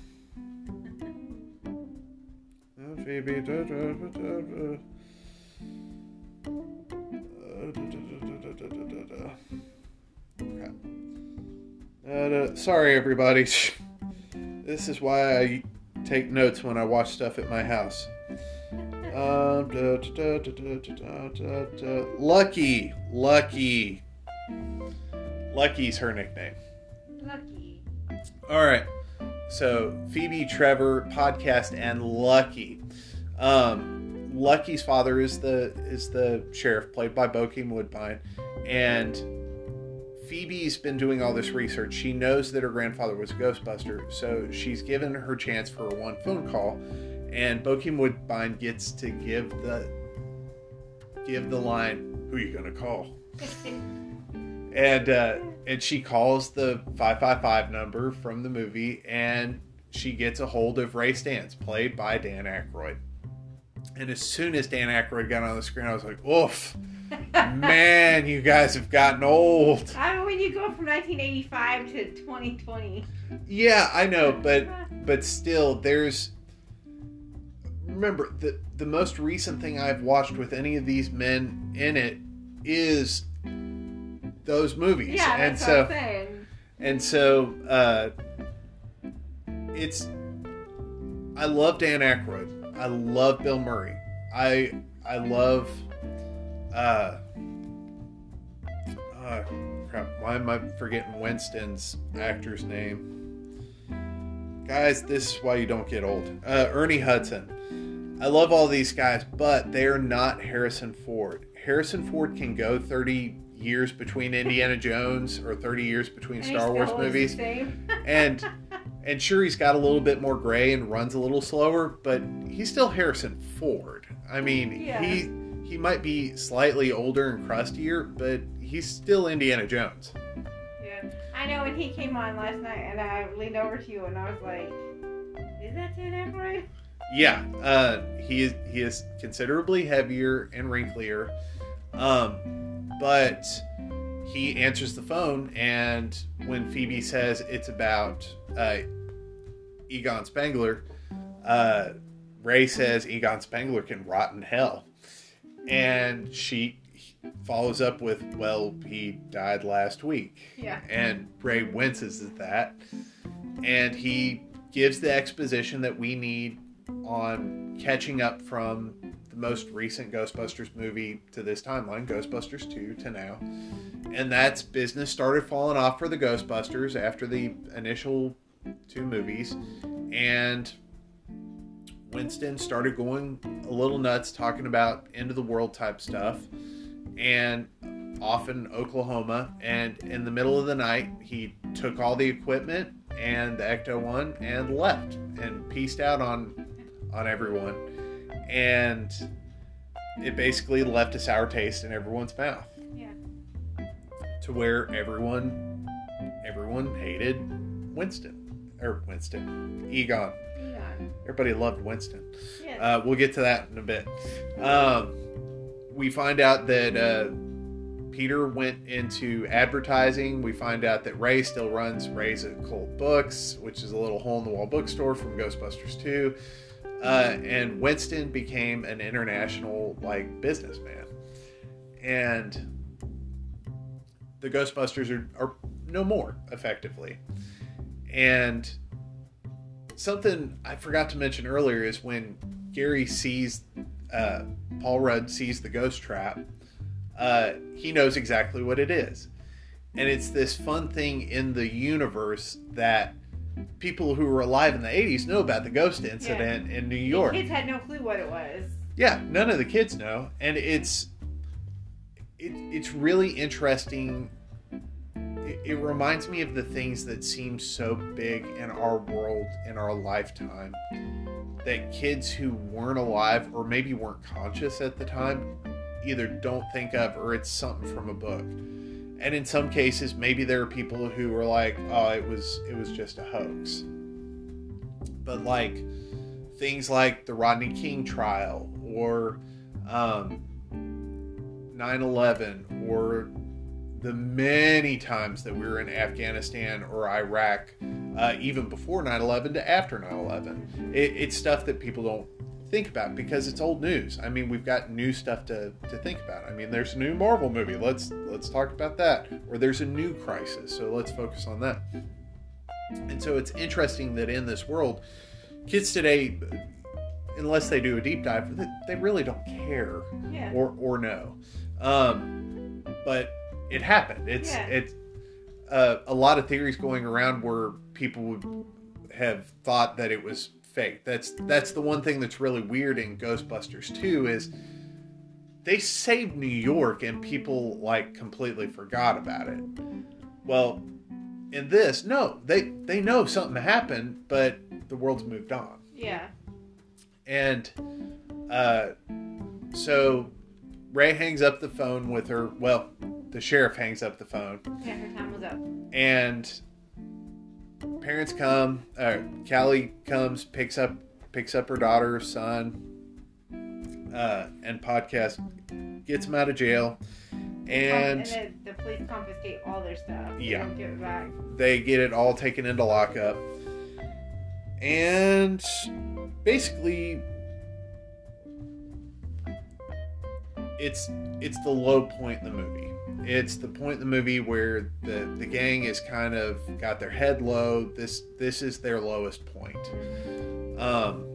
Uh, [laughs] sorry, everybody. [laughs] This is why I take notes when I watch stuff at my house. Um, da, da, da, Lucky, Lucky, Lucky's her nickname. Lucky. All right. So Phoebe, Trevor, podcast, and Lucky. Um, Lucky's father is the is the sheriff, played by Bokeem Woodbine, and Phoebe's been doing all this research. She knows that her grandfather was a Ghostbuster, so she's given her chance for one phone call, and Bokeem Woodbine gets to give the give the line, "Who you gonna call?" [laughs] and uh, and she calls the 555 number from the movie and she gets a hold of Ray Stantz, played by Dan Aykroyd. And as soon as Dan Aykroyd got on the screen, I was like, "Oof, man, you guys have gotten old." [laughs] I mean, when you go from 1985 to 2020. Yeah, I know, [laughs] but but still, there's. Remember the the most recent thing I've watched with any of these men in it is those movies, Yeah, and that's so what I'm saying. and so uh, it's I love Dan Aykroyd. I love Bill Murray. I I love uh, uh crap. Why am I forgetting Winston's actor's name? Guys, this is why you don't get old. Uh, Ernie Hudson. I love all these guys, but they are not Harrison Ford. Harrison Ford can go 30 years between Indiana Jones or 30 years between Star Wars movies. And [laughs] and sure he's got a little bit more gray and runs a little slower, but he's still Harrison Ford. I mean, Yeah. he he might be slightly older and crustier, but he's still Indiana Jones. yeah. I know when he came on last night and I leaned over to you and I was like, is that Dan Aykroyd? Yeah, uh, he is he is considerably heavier and wrinklier, um, but he answers the phone, and when Phoebe says it's about uh, Egon Spengler, uh, Ray says Egon Spengler can rot in hell, and she follows up with, "Well, he died last week." Yeah. and Ray winces at that, and he gives the exposition that we need on catching up from most recent Ghostbusters movie to this timeline, Ghostbusters 2 to now. And that's business started falling off for the Ghostbusters after the initial two movies. And Winston started going a little nuts talking about end of the world type stuff. And off in Oklahoma, and in the middle of the night, he took all the equipment and the Ecto One and left and pieced out on on everyone, and it basically left a sour taste in everyone's mouth. Yeah. To where everyone everyone hated Winston or Winston Egon. Egon. Everybody loved Winston. Yes. Uh, we'll get to that in a bit. Um, we find out that uh, Peter went into advertising. We find out that Ray still runs Ray's Occult Books, which is a little hole in the wall bookstore from Ghostbusters 2. Uh, and Winston became an international like businessman. And the Ghostbusters are, are no more, effectively. And something I forgot to mention earlier is when Gary sees uh, Paul Rudd sees the ghost trap, uh, he knows exactly what it is, and it's this fun thing in the universe that people who were alive in the 80s know about the ghost incident in New York. The kids had no clue what it was. Yeah, none of the kids know, and it's it, it's really interesting. It, it reminds me of the things that seem so big in our world in our lifetime that kids who weren't alive or maybe weren't conscious at the time either don't think of or it's something from a book. And in some cases, maybe there are people who were like, "Oh, it was it was just a hoax." But like things like the Rodney King trial or um, 9/11 or the many times that we were in Afghanistan or Iraq, uh, even before 9/11 to after 9/11, it, it's stuff that people don't think about because it's old news. I mean, we've got new stuff to, to think about. I mean, there's a new Marvel movie. Let's let's talk about that. Or there's a new crisis, so let's focus on that. And so it's interesting that in this world, kids today, unless they do a deep dive, they really don't care Yeah. or or know. Um, but it happened. It's Yeah. it's uh, a lot of theories going around where people would have thought that it was fake. That's that's the one thing that's really weird in Ghostbusters 2 is they saved New York and people like completely forgot about it. Well, in this, no, they they know something happened, but the world's moved on. yeah. And uh, so Ray hangs up the phone with her. Well, the sheriff hangs up the phone, Yeah, her time was up. and parents come. Uh, Callie comes, picks up picks up her daughter, son, uh, and podcast gets him out of jail, and and then the police confiscate all their stuff. They Yeah. don't give it back. they get it all taken into lockup, and basically it's it's the low point in the movie. It's the point in the movie where the the gang is kind of got their head low. This this is their lowest point. Um,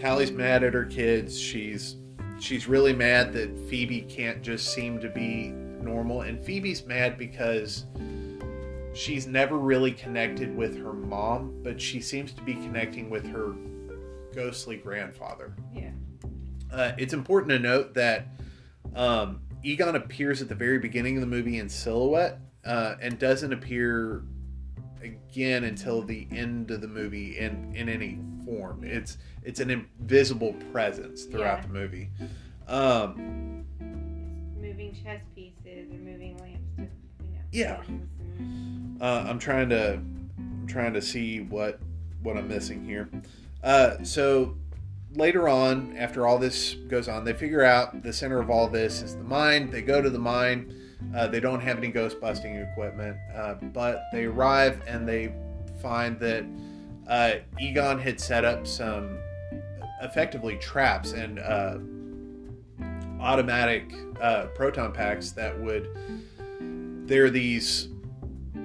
Callie's mad at her kids. She's she's really mad that Phoebe can't just seem to be normal, and Phoebe's mad because she's never really connected with her mom, but she seems to be connecting with her ghostly grandfather. Yeah. Uh, it's important to note that um, Egon appears at the very beginning of the movie in silhouette uh, and doesn't appear again until the end of the movie in, in any form. It's it's an invisible presence throughout Yeah. the movie. Um, Moving chess pieces or moving lamps to, you know. Yeah. and- Uh, I'm trying to I'm trying to see what what I'm missing here. Uh, so later on, after all this goes on, they figure out the center of all this is the mine. They go to the mine. Uh, they don't have any ghost busting equipment, uh, but they arrive and they find that uh, Egon had set up some effectively traps and uh, automatic uh, proton packs that would. They're these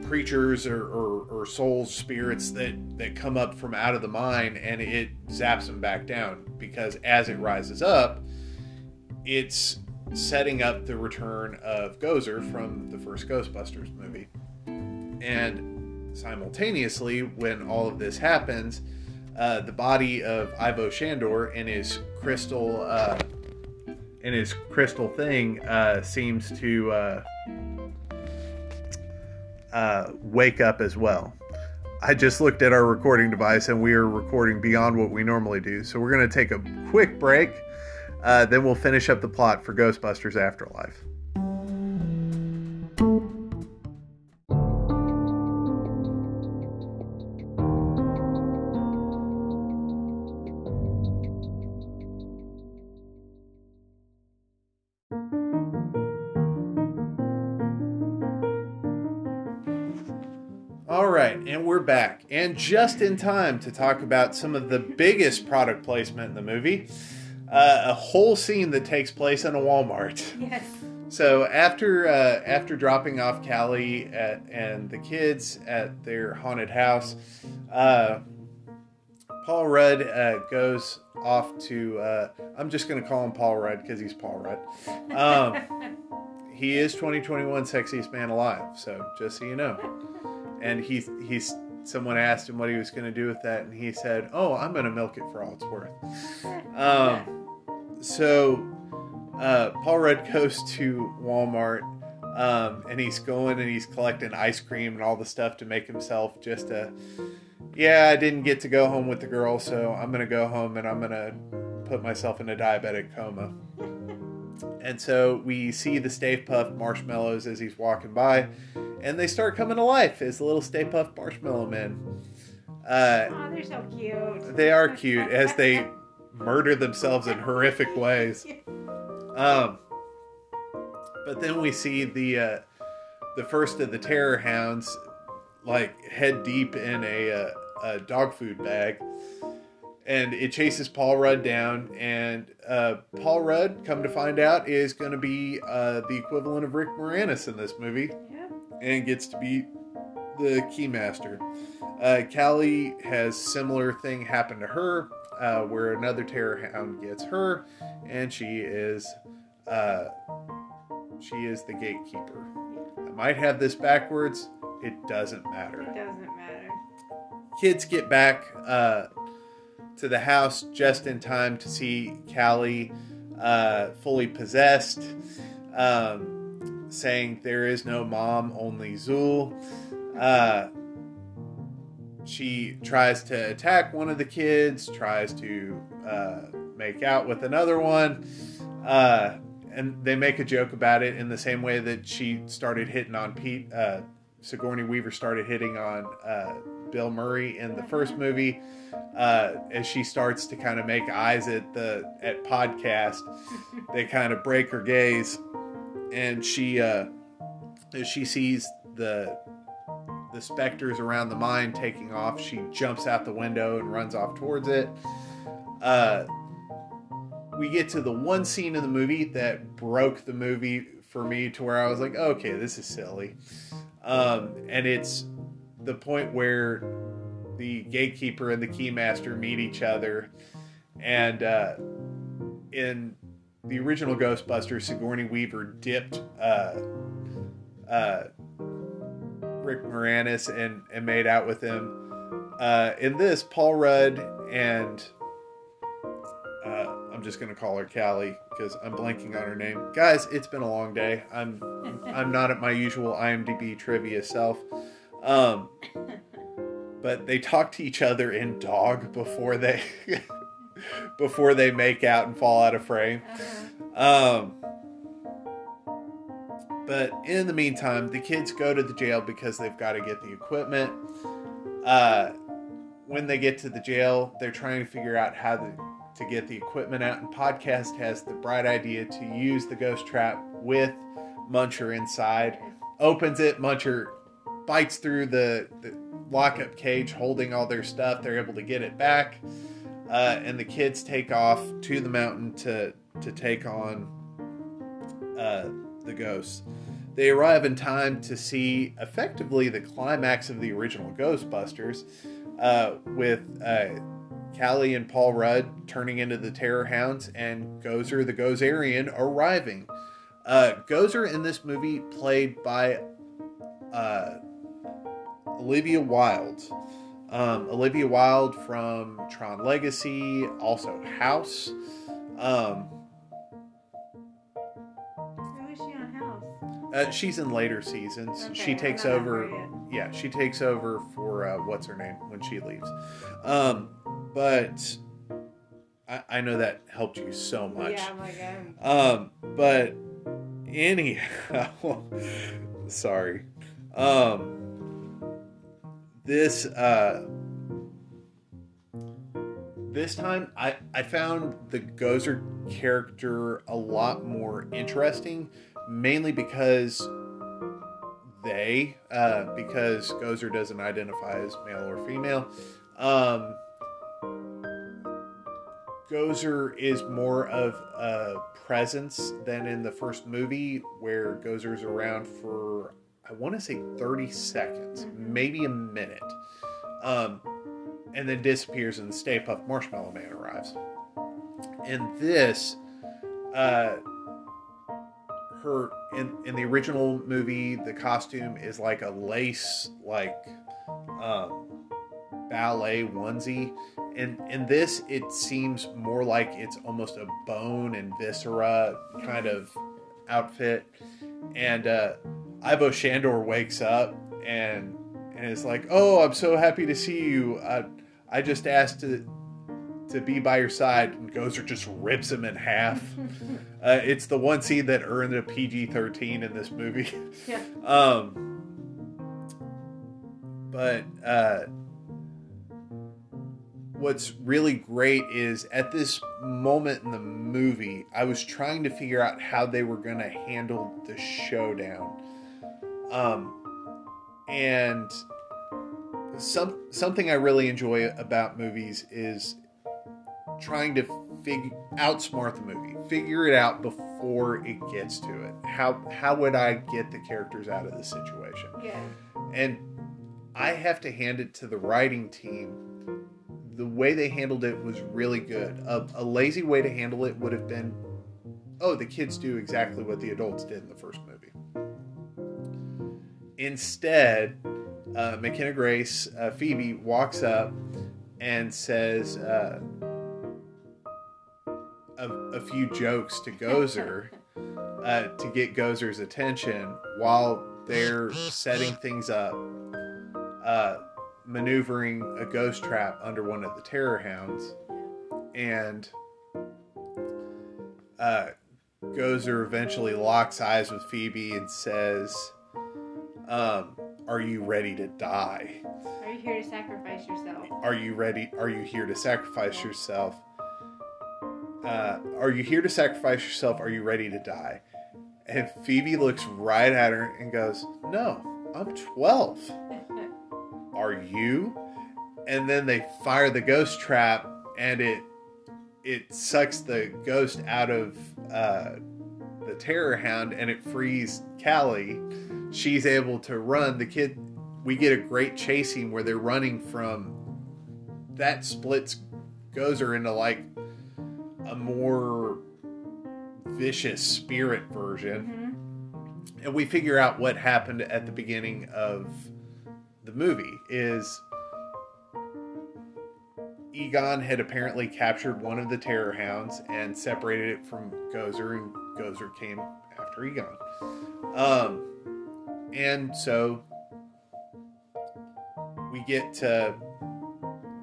creatures or, or, or souls, spirits that, that come up from out of the mine and it zaps them back down because as it rises up, it's setting up the return of Gozer from the first Ghostbusters movie. And simultaneously, when all of this happens, uh, the body of Ivo Shandor and his crystal uh, in his crystal thing uh, seems to uh, wake up as well. I just looked at our recording device and we are recording beyond what we normally do. So we're going to take a quick break. Uh, then we'll finish up the plot for Ghostbusters Afterlife. And we're back, and just in time to talk about some of the biggest product placement in the movie. Uh, a whole scene that takes place in a Walmart. Yes. So after uh, after dropping off Callie at, and the kids at their haunted house, uh, Paul Rudd uh, goes off to. Uh, I'm just going to call him Paul Rudd because he's Paul Rudd. Um, [laughs] he is 2021 sexiest man alive. So just so you know, and he's he's someone asked him what he was going to do with that, and he said, "Oh, I'm going to milk it for all it's worth." [laughs] Um, so uh, Paul Rudd goes to Walmart, um, and he's going and he's collecting ice cream and all the stuff to make himself just a. Yeah, I didn't get to go home with the girl, so I'm gonna go home and I'm gonna put myself in a diabetic coma. And so we see the Stay Puft marshmallows as he's walking by, and they start coming to life as the little Stay Puft marshmallow men. Uh, oh, they're so cute. they are [laughs] cute as they murder themselves in horrific [laughs] ways. Um, but then we see the uh, the first of the terror hounds like head deep in a, uh, a dog food bag, and it chases Paul Rudd down. And uh, Paul Rudd, come to find out, is going to be uh, the equivalent of Rick Moranis in this movie, Yep. and gets to be the keymaster. Uh, Callie has similar thing happen to her, uh, where another terror hound gets her, and she is uh, she is the gatekeeper. I might have this backwards. It doesn't matter. It doesn't matter. Kids get back uh, to the house just in time to see Callie uh, fully possessed, um, saying there is no mom, only Zuul. Uh, she tries to attack one of the kids, tries to uh, make out with another one. Uh, and they make a joke about it in the same way that she started hitting on Pete. Sigourney Weaver started hitting on uh, Bill Murray in the first movie. Uh, as she starts to kind of make eyes at the at podcast, [laughs] they kind of break her gaze, and she uh, as she sees the the specters around the mine taking off, she jumps out the window and runs off towards it. Uh, we get to the one scene in the movie that broke the movie for me to where I was like, okay, this is silly. Um, and it's the point where the gatekeeper and the keymaster meet each other. And uh, in the original Ghostbusters, Sigourney Weaver dipped uh, uh, Rick Moranis and, and made out with him. Uh, in this, Paul Rudd and I'm just gonna call her Callie because I'm blanking on her name. Guys, it's been a long day. I'm I'm not at my usual IMDb trivia self. Um, but they talk to each other in dog before they [laughs] before they make out and fall out of frame. Uh-huh. Um, but in the meantime, the kids go to the jail because they've got to get the equipment. Uh, when they get to the jail, they're trying to figure out how to, to get the equipment out. And Podcast has the bright idea to use the ghost trap with Muncher inside. Opens it, Muncher bites through the, the lockup cage holding all their stuff. They're able to get it back. Uh, and the kids take off to the mountain to, to take on uh, the ghosts. They arrive in time to see effectively the climax of the original Ghostbusters, uh, with uh, Callie and Paul Rudd turning into the Terror Hounds and Gozer the Gozerian arriving. Uh, Gozer in this movie played by uh, Olivia Wilde. Um, Olivia Wilde from Tron Legacy, also House. Um, Who is she on House? Uh, she's in later seasons. Okay, she takes over. Yeah, she takes over for uh, what's her name when she leaves. Um, but I, I know that helped you so much. Yeah, I'm Um, but anyhow, [laughs] sorry. Um, this uh, this time I I found the Gozer character a lot more interesting, mainly because they uh, because Gozer doesn't identify as male or female. Um, Gozer is more of a presence than in the first movie, where Gozer's around for I want to say thirty seconds, Mhm. maybe a minute, um, and then disappears, and the Stay Puft Marshmallow Man arrives. And this, uh, her in in the original movie, the costume is like a lace like um, ballet onesie. And in this, it seems more like it's almost a bone and viscera kind of outfit. And uh, Ivo Shandor wakes up and and is like, "Oh, I'm so happy to see you. I, I just asked to to be by your side." And Gozer just rips him in half. [laughs] uh, it's the one scene that earned a PG-13 in this movie. Yeah. [laughs] Um, but uh, what's really great is at this moment in the movie, I was trying to figure out how they were going to handle the showdown. Um, and some something I really enjoy about movies is trying to figure outsmart the movie, figure it out before it gets to it. How how would I get the characters out of the situation? Yeah. And I have to hand it to the writing team. The way they handled it was really good. A, a lazy way to handle it would have been, oh, the kids do exactly what the adults did in the first movie. Instead, uh, McKenna Grace, uh, Phoebe, walks up and says uh, a, a few jokes to Gozer uh, to get Gozer's attention while they're setting things up, uh, maneuvering a ghost trap under one of the terror hounds, and uh, Gozer eventually locks eyes with Phoebe and says, um, "Are you ready to die? Are you here to sacrifice yourself? Are you ready? Are you here to sacrifice yourself? Uh, are you here to sacrifice yourself? Are you ready to die?" And Phoebe looks right at her and goes, "No, I'm 12." [laughs] are you? And then they fire the ghost trap and it it sucks the ghost out of uh, the terror hound and it frees callie. She's able to run. The kid we get a great chasing where they're running from that splits gozer into like a more vicious spirit version. Hmm and we figure out what happened at the beginning of the movie is Egon had apparently captured one of the terror hounds and separated it from Gozer, and Gozer came after Egon. Um, and so we get to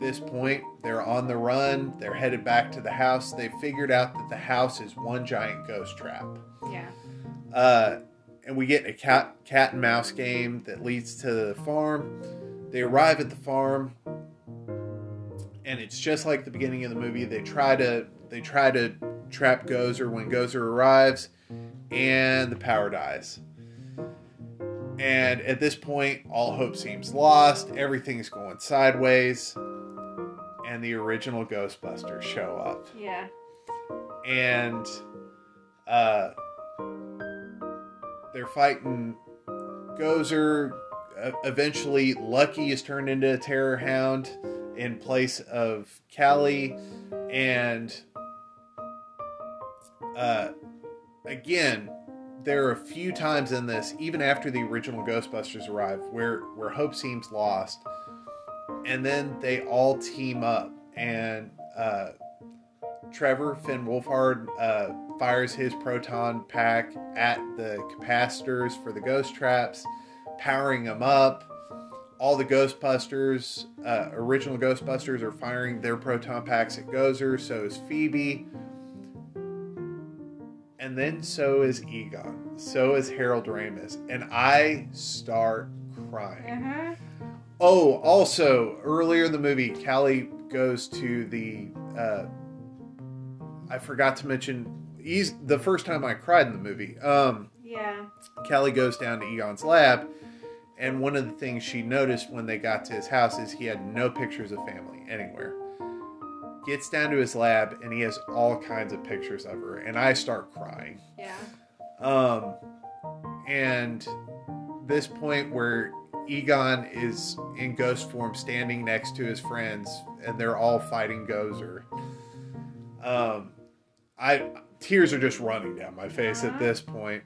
this point. They're on the run. They're headed back to the house. They figured out that the house is one giant ghost trap. Yeah. Uh, and we get a cat cat and mouse game that leads to the farm. They arrive at the farm, and it's just like the beginning of the movie. They try to they try to trap Gozer when Gozer arrives, and the power dies. And at this point, all hope seems lost. Everything's going sideways, and the original Ghostbusters show up Yeah. and uh, they're fighting Gozer. Uh, eventually, Lucky is turned into a terror hound in place of Callie, and uh, again, there are a few times in this, even after the original Ghostbusters arrive, where where hope seems lost, and then they all team up and. Uh, Trevor Finn Wolfhard uh, fires his proton pack at the capacitors for the ghost traps, powering them up. All the Ghostbusters, uh, original Ghostbusters, are firing their proton packs at Gozer. So is Phoebe, and then so is Egon. So is Harold Ramis, and I start crying. Uh-huh. Oh, also earlier in the movie, Callie goes to the. Uh, I forgot to mention. He's the first time I cried in the movie. Um, Yeah. Callie goes down to Egon's lab, and one of the things she noticed when they got to his house is he had no pictures of family anywhere. Gets down to his lab, and he has all kinds of pictures of her, and I start crying. Yeah. Um, and this point where Egon is in ghost form standing next to his friends and they're all fighting Gozer. Um, I tears are just running down my face at this point.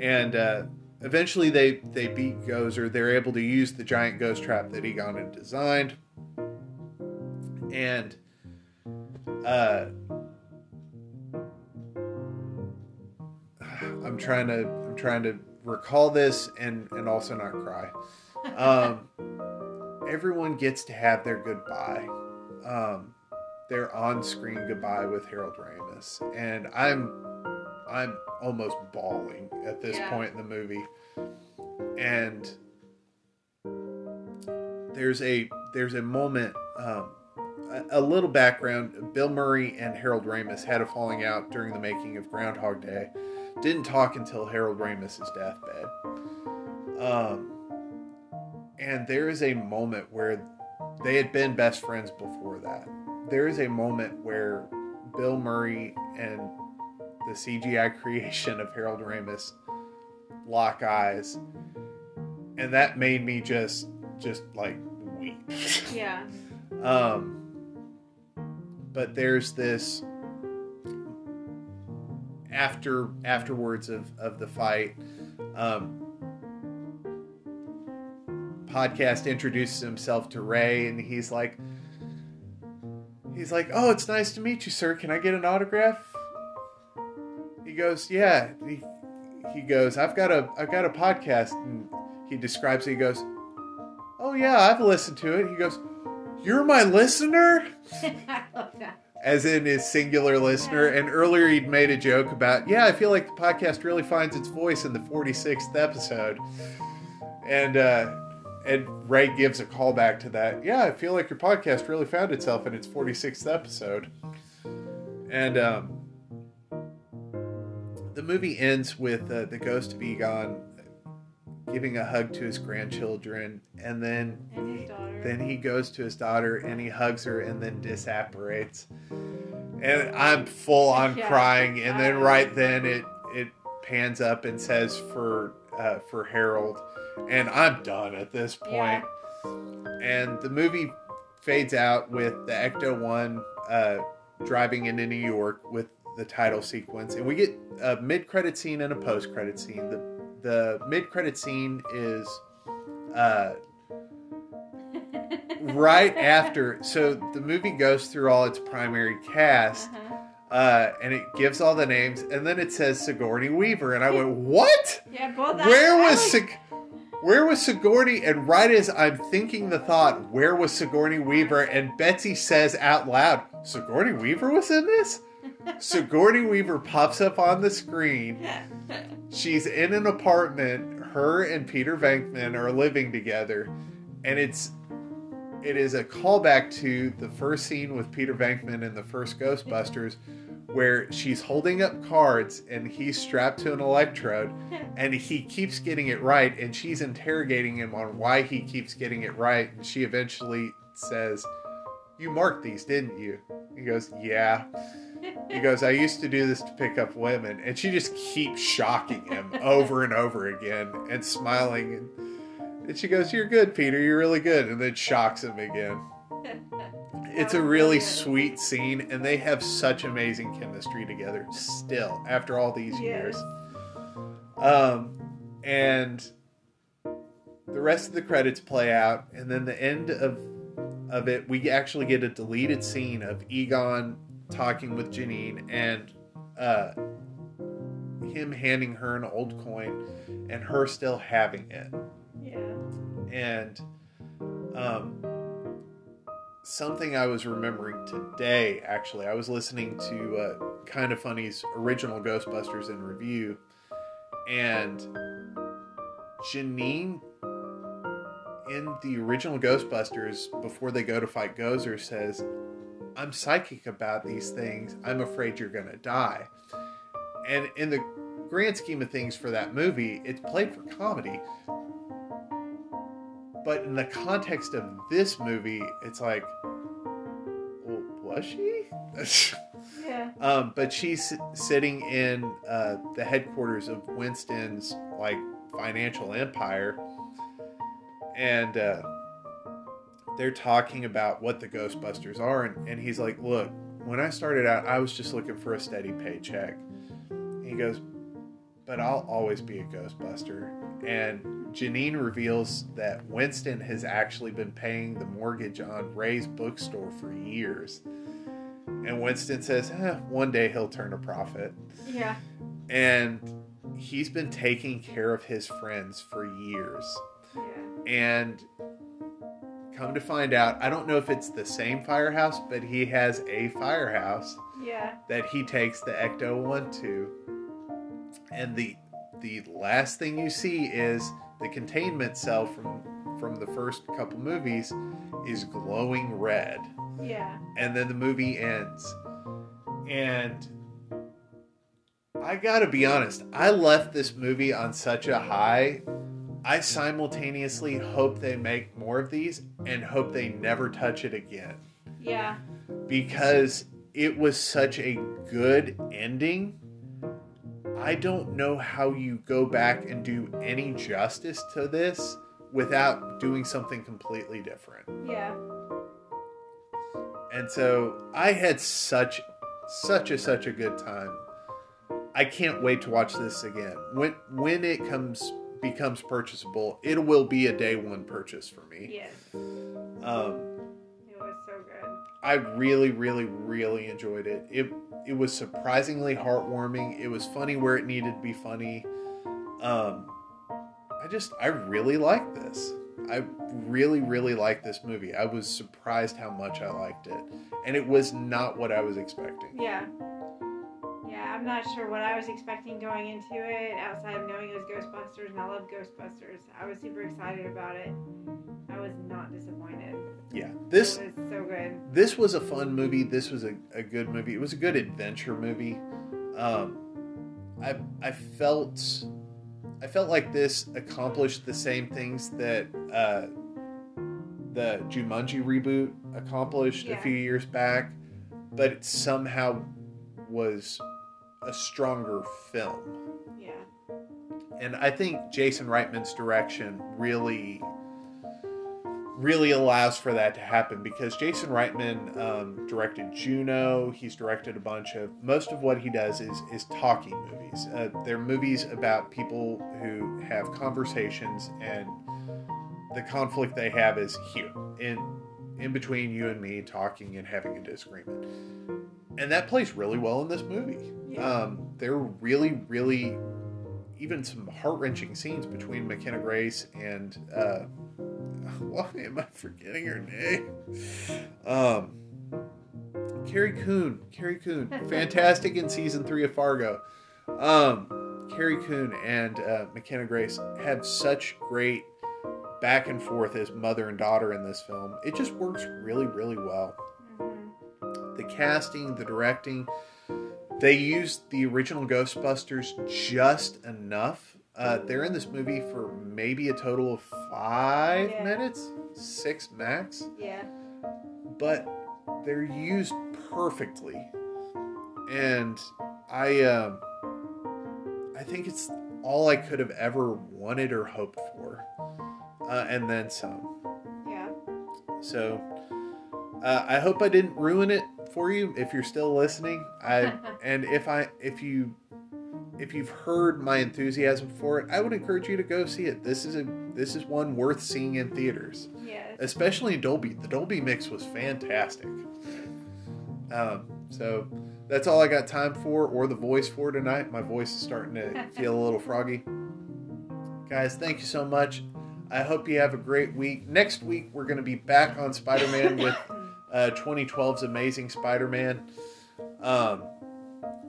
And uh, eventually they they beat Gozer. They're able to use the giant ghost trap that Egon had designed. and uh, [sighs] I'm trying to I'm trying to recall this and and also not cry. [laughs] Um, everyone gets to have their goodbye. Um, their on-screen goodbye with Harold Ramis, and I'm I'm almost bawling at this Yeah. point in the movie. And there's a there's a moment um, a, a little background. Bill murray and harold ramis had a falling out during the making of groundhog day. Didn't talk until harold ramis's deathbed. Um, and there is a moment where they had been best friends before that there is a moment where bill murray and the cgi [laughs] creation of harold ramis lock eyes and that made me just just like weep [laughs] Yeah. um, but there's this after afterwards of of the fight. Um, podcast introduces himself to Ray, and he's like, he's like, "Oh, it's nice to meet you, sir. Can I get an autograph?" He goes, "Yeah." He, he goes, "I've got a I've got a podcast," and he describes it. He goes, "Oh yeah, I've listened to it." He goes, "You're my listener." [laughs] I love that. as in his singular listener. And earlier he'd made a joke about, yeah, I feel like the podcast really finds its voice in the 46th episode. And uh, and Ray gives a callback to that. Yeah, I feel like your podcast really found itself in its 46th episode. And um, the movie ends with uh, the ghost of Egon giving a hug to his grandchildren, and then And his then he goes to his daughter and he hugs her and then disapparates. And I'm full on Yeah. crying. And then right [laughs] then it it pans up and says for uh, for Harold, and I'm done at this point. And the movie fades out with the Ecto One uh, driving into New York with the title sequence, and we get a mid credit scene and a post credit scene. The the mid credit scene is. Uh, [laughs] right after so the movie goes through all its primary cast Uh-huh. uh, and it gives all the names and then it says sigourney weaver and i went [laughs] what Yeah, both. where I- I was like- Sig- where was sigourney? And right as i'm thinking the thought where was sigourney weaver? And betsy says out loud sigourney weaver was in this? [laughs] Sigourney weaver pops up on the screen. [laughs] She's in an apartment. Her and peter venkman are living together. And it's it is a callback to the first scene with peter venkman in the first ghostbusters where she's holding up cards and he's strapped to an electrode [laughs] and he keeps getting it right and she's interrogating him on why he keeps getting it right and she eventually says you marked these didn't you he goes yeah [laughs] he goes, I used to do this to pick up women. And she just keeps shocking him [laughs] over and over again and smiling. And, and she goes, You're good, Peter. You're really good. And then shocks him again. It's a really sweet scene. And they have such amazing chemistry together still after all these years. Um, and the rest of the credits play out. And then the end of of it, we actually get a deleted scene of Egon talking with Janine and uh, him handing her an old coin and her still having it. Yeah. And um, something I was remembering today, actually, I was listening to uh, Kind of Funny's original Ghostbusters in review, and Janine in the original Ghostbusters, before they go to fight Gozer, says, I'm psychic about these things. I'm afraid you're going to die. And in the grand scheme of things for that movie, it's played for comedy. But in the context of this movie, it's like, well, was she? [laughs] Yeah. um, but she's sitting in uh, the headquarters of Winston's like financial empire, and uh, they're talking about what the Ghostbusters are, and, and he's like, "Look, when I started out, I was just looking for a steady paycheck." And he goes, but I'll always be a Ghostbuster. And Janine reveals that Winston has actually been paying the mortgage on Ray's bookstore for years. And Winston says, eh, one day he'll turn a profit. Yeah. And he's been taking care of his friends for years. Yeah. And come to find out, I don't know if it's the same firehouse, but he has a firehouse Yeah. that he takes the Ecto one to. And the the last thing you see is the containment cell from from the first couple movies is glowing red. Yeah. And then the movie ends. And I gotta be honest, I left this movie on such a high. I simultaneously hope they make more of these and hope they never touch it again Yeah. because it was such a good ending. I don't know how you go back and do any justice to this without doing something completely different. Yeah. And so I had such such a such a good time. I can't wait to watch this again. When when it comes becomes purchasable, it will be a day one purchase for me. Yes. Um It was so good. I really, really, really enjoyed it. It it was surprisingly heartwarming. It was funny where it needed to be funny. Um, I just I really like this. I really, really like this movie. I was surprised how much I liked it, and it was not what I was expecting. Yeah. Yeah, I'm not sure what I was expecting going into it outside of knowing it was Ghostbusters, and I love Ghostbusters. I was super excited about it. I was not disappointed. Yeah, this It was so good. this was a fun movie. This was a, a good movie. It was a good adventure movie. Um, I I felt I felt like this accomplished the same things that uh, the Jumanji reboot accomplished a few years back, but it somehow was a stronger film. Yeah. And I think Jason Reitman's direction really, really allows for that to happen because Jason Reitman um, directed Juno. He's directed a bunch of most of what he does is is talking movies. Uh, they're movies about people who have conversations, and the conflict they have is here in in between you and me talking and having a disagreement. And that plays really well in this movie. Yeah. Um, there are really, really even some heart wrenching scenes between McKenna Grace and uh, [laughs] why am I forgetting her name? Um, Carrie Coon. Carrie Coon, [laughs] fantastic in season three of Fargo. Um, Carrie Coon and uh, McKenna Grace have such great back and forth as mother and daughter in this film. It just works really, really well hmm the casting, the directing. They used the original Ghostbusters just enough. Uh, they're in this movie for maybe a total of five Yeah. minutes, six max, Yeah. but they're used perfectly. And I, um, I think it's all I could have ever wanted or hoped for, uh, and then some. Yeah. So uh, I hope I didn't ruin it for you if you're still listening. I [laughs] and if I if you if you've heard my enthusiasm for it, I would encourage you to go see it. This is a this is one worth seeing in theaters, Yes. especially in Dolby. The Dolby mix was fantastic. Um, so that's all I got time for or the voice for tonight. My voice is starting to [laughs] feel a little froggy. Guys, thank you so much. I hope you have a great week. Next week, we're going to be back on Spider Man [laughs] with uh, 2012's Amazing Spider Man. Um,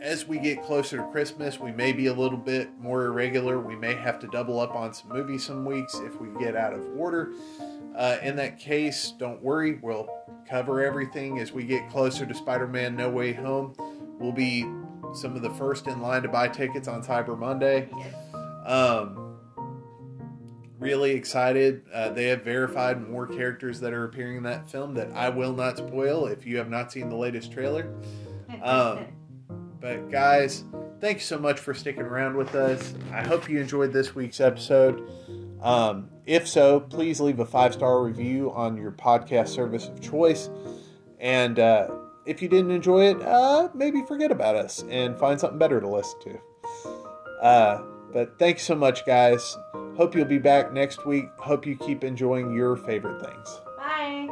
as we get closer to Christmas, we may be a little bit more irregular. We may have to double up on some movies some weeks if we get out of order. Uh, in that case, don't worry. We'll cover everything as we get closer to Spider Man No Way Home. We'll be some of the first in line to buy tickets on Cyber Monday. Um, really excited. Uh, they have verified more characters that are appearing in that film that I will not spoil if you have not seen the latest trailer. Um, But guys, thanks so much for sticking around with us. I hope you enjoyed this week's episode. Um, if so, please leave a five star review on your podcast service of choice. And uh, if you didn't enjoy it, uh, maybe forget about us and find something better to listen to. Uh, but thanks so much, guys. Hope you'll be back next week. Hope you keep enjoying your favorite things. Bye.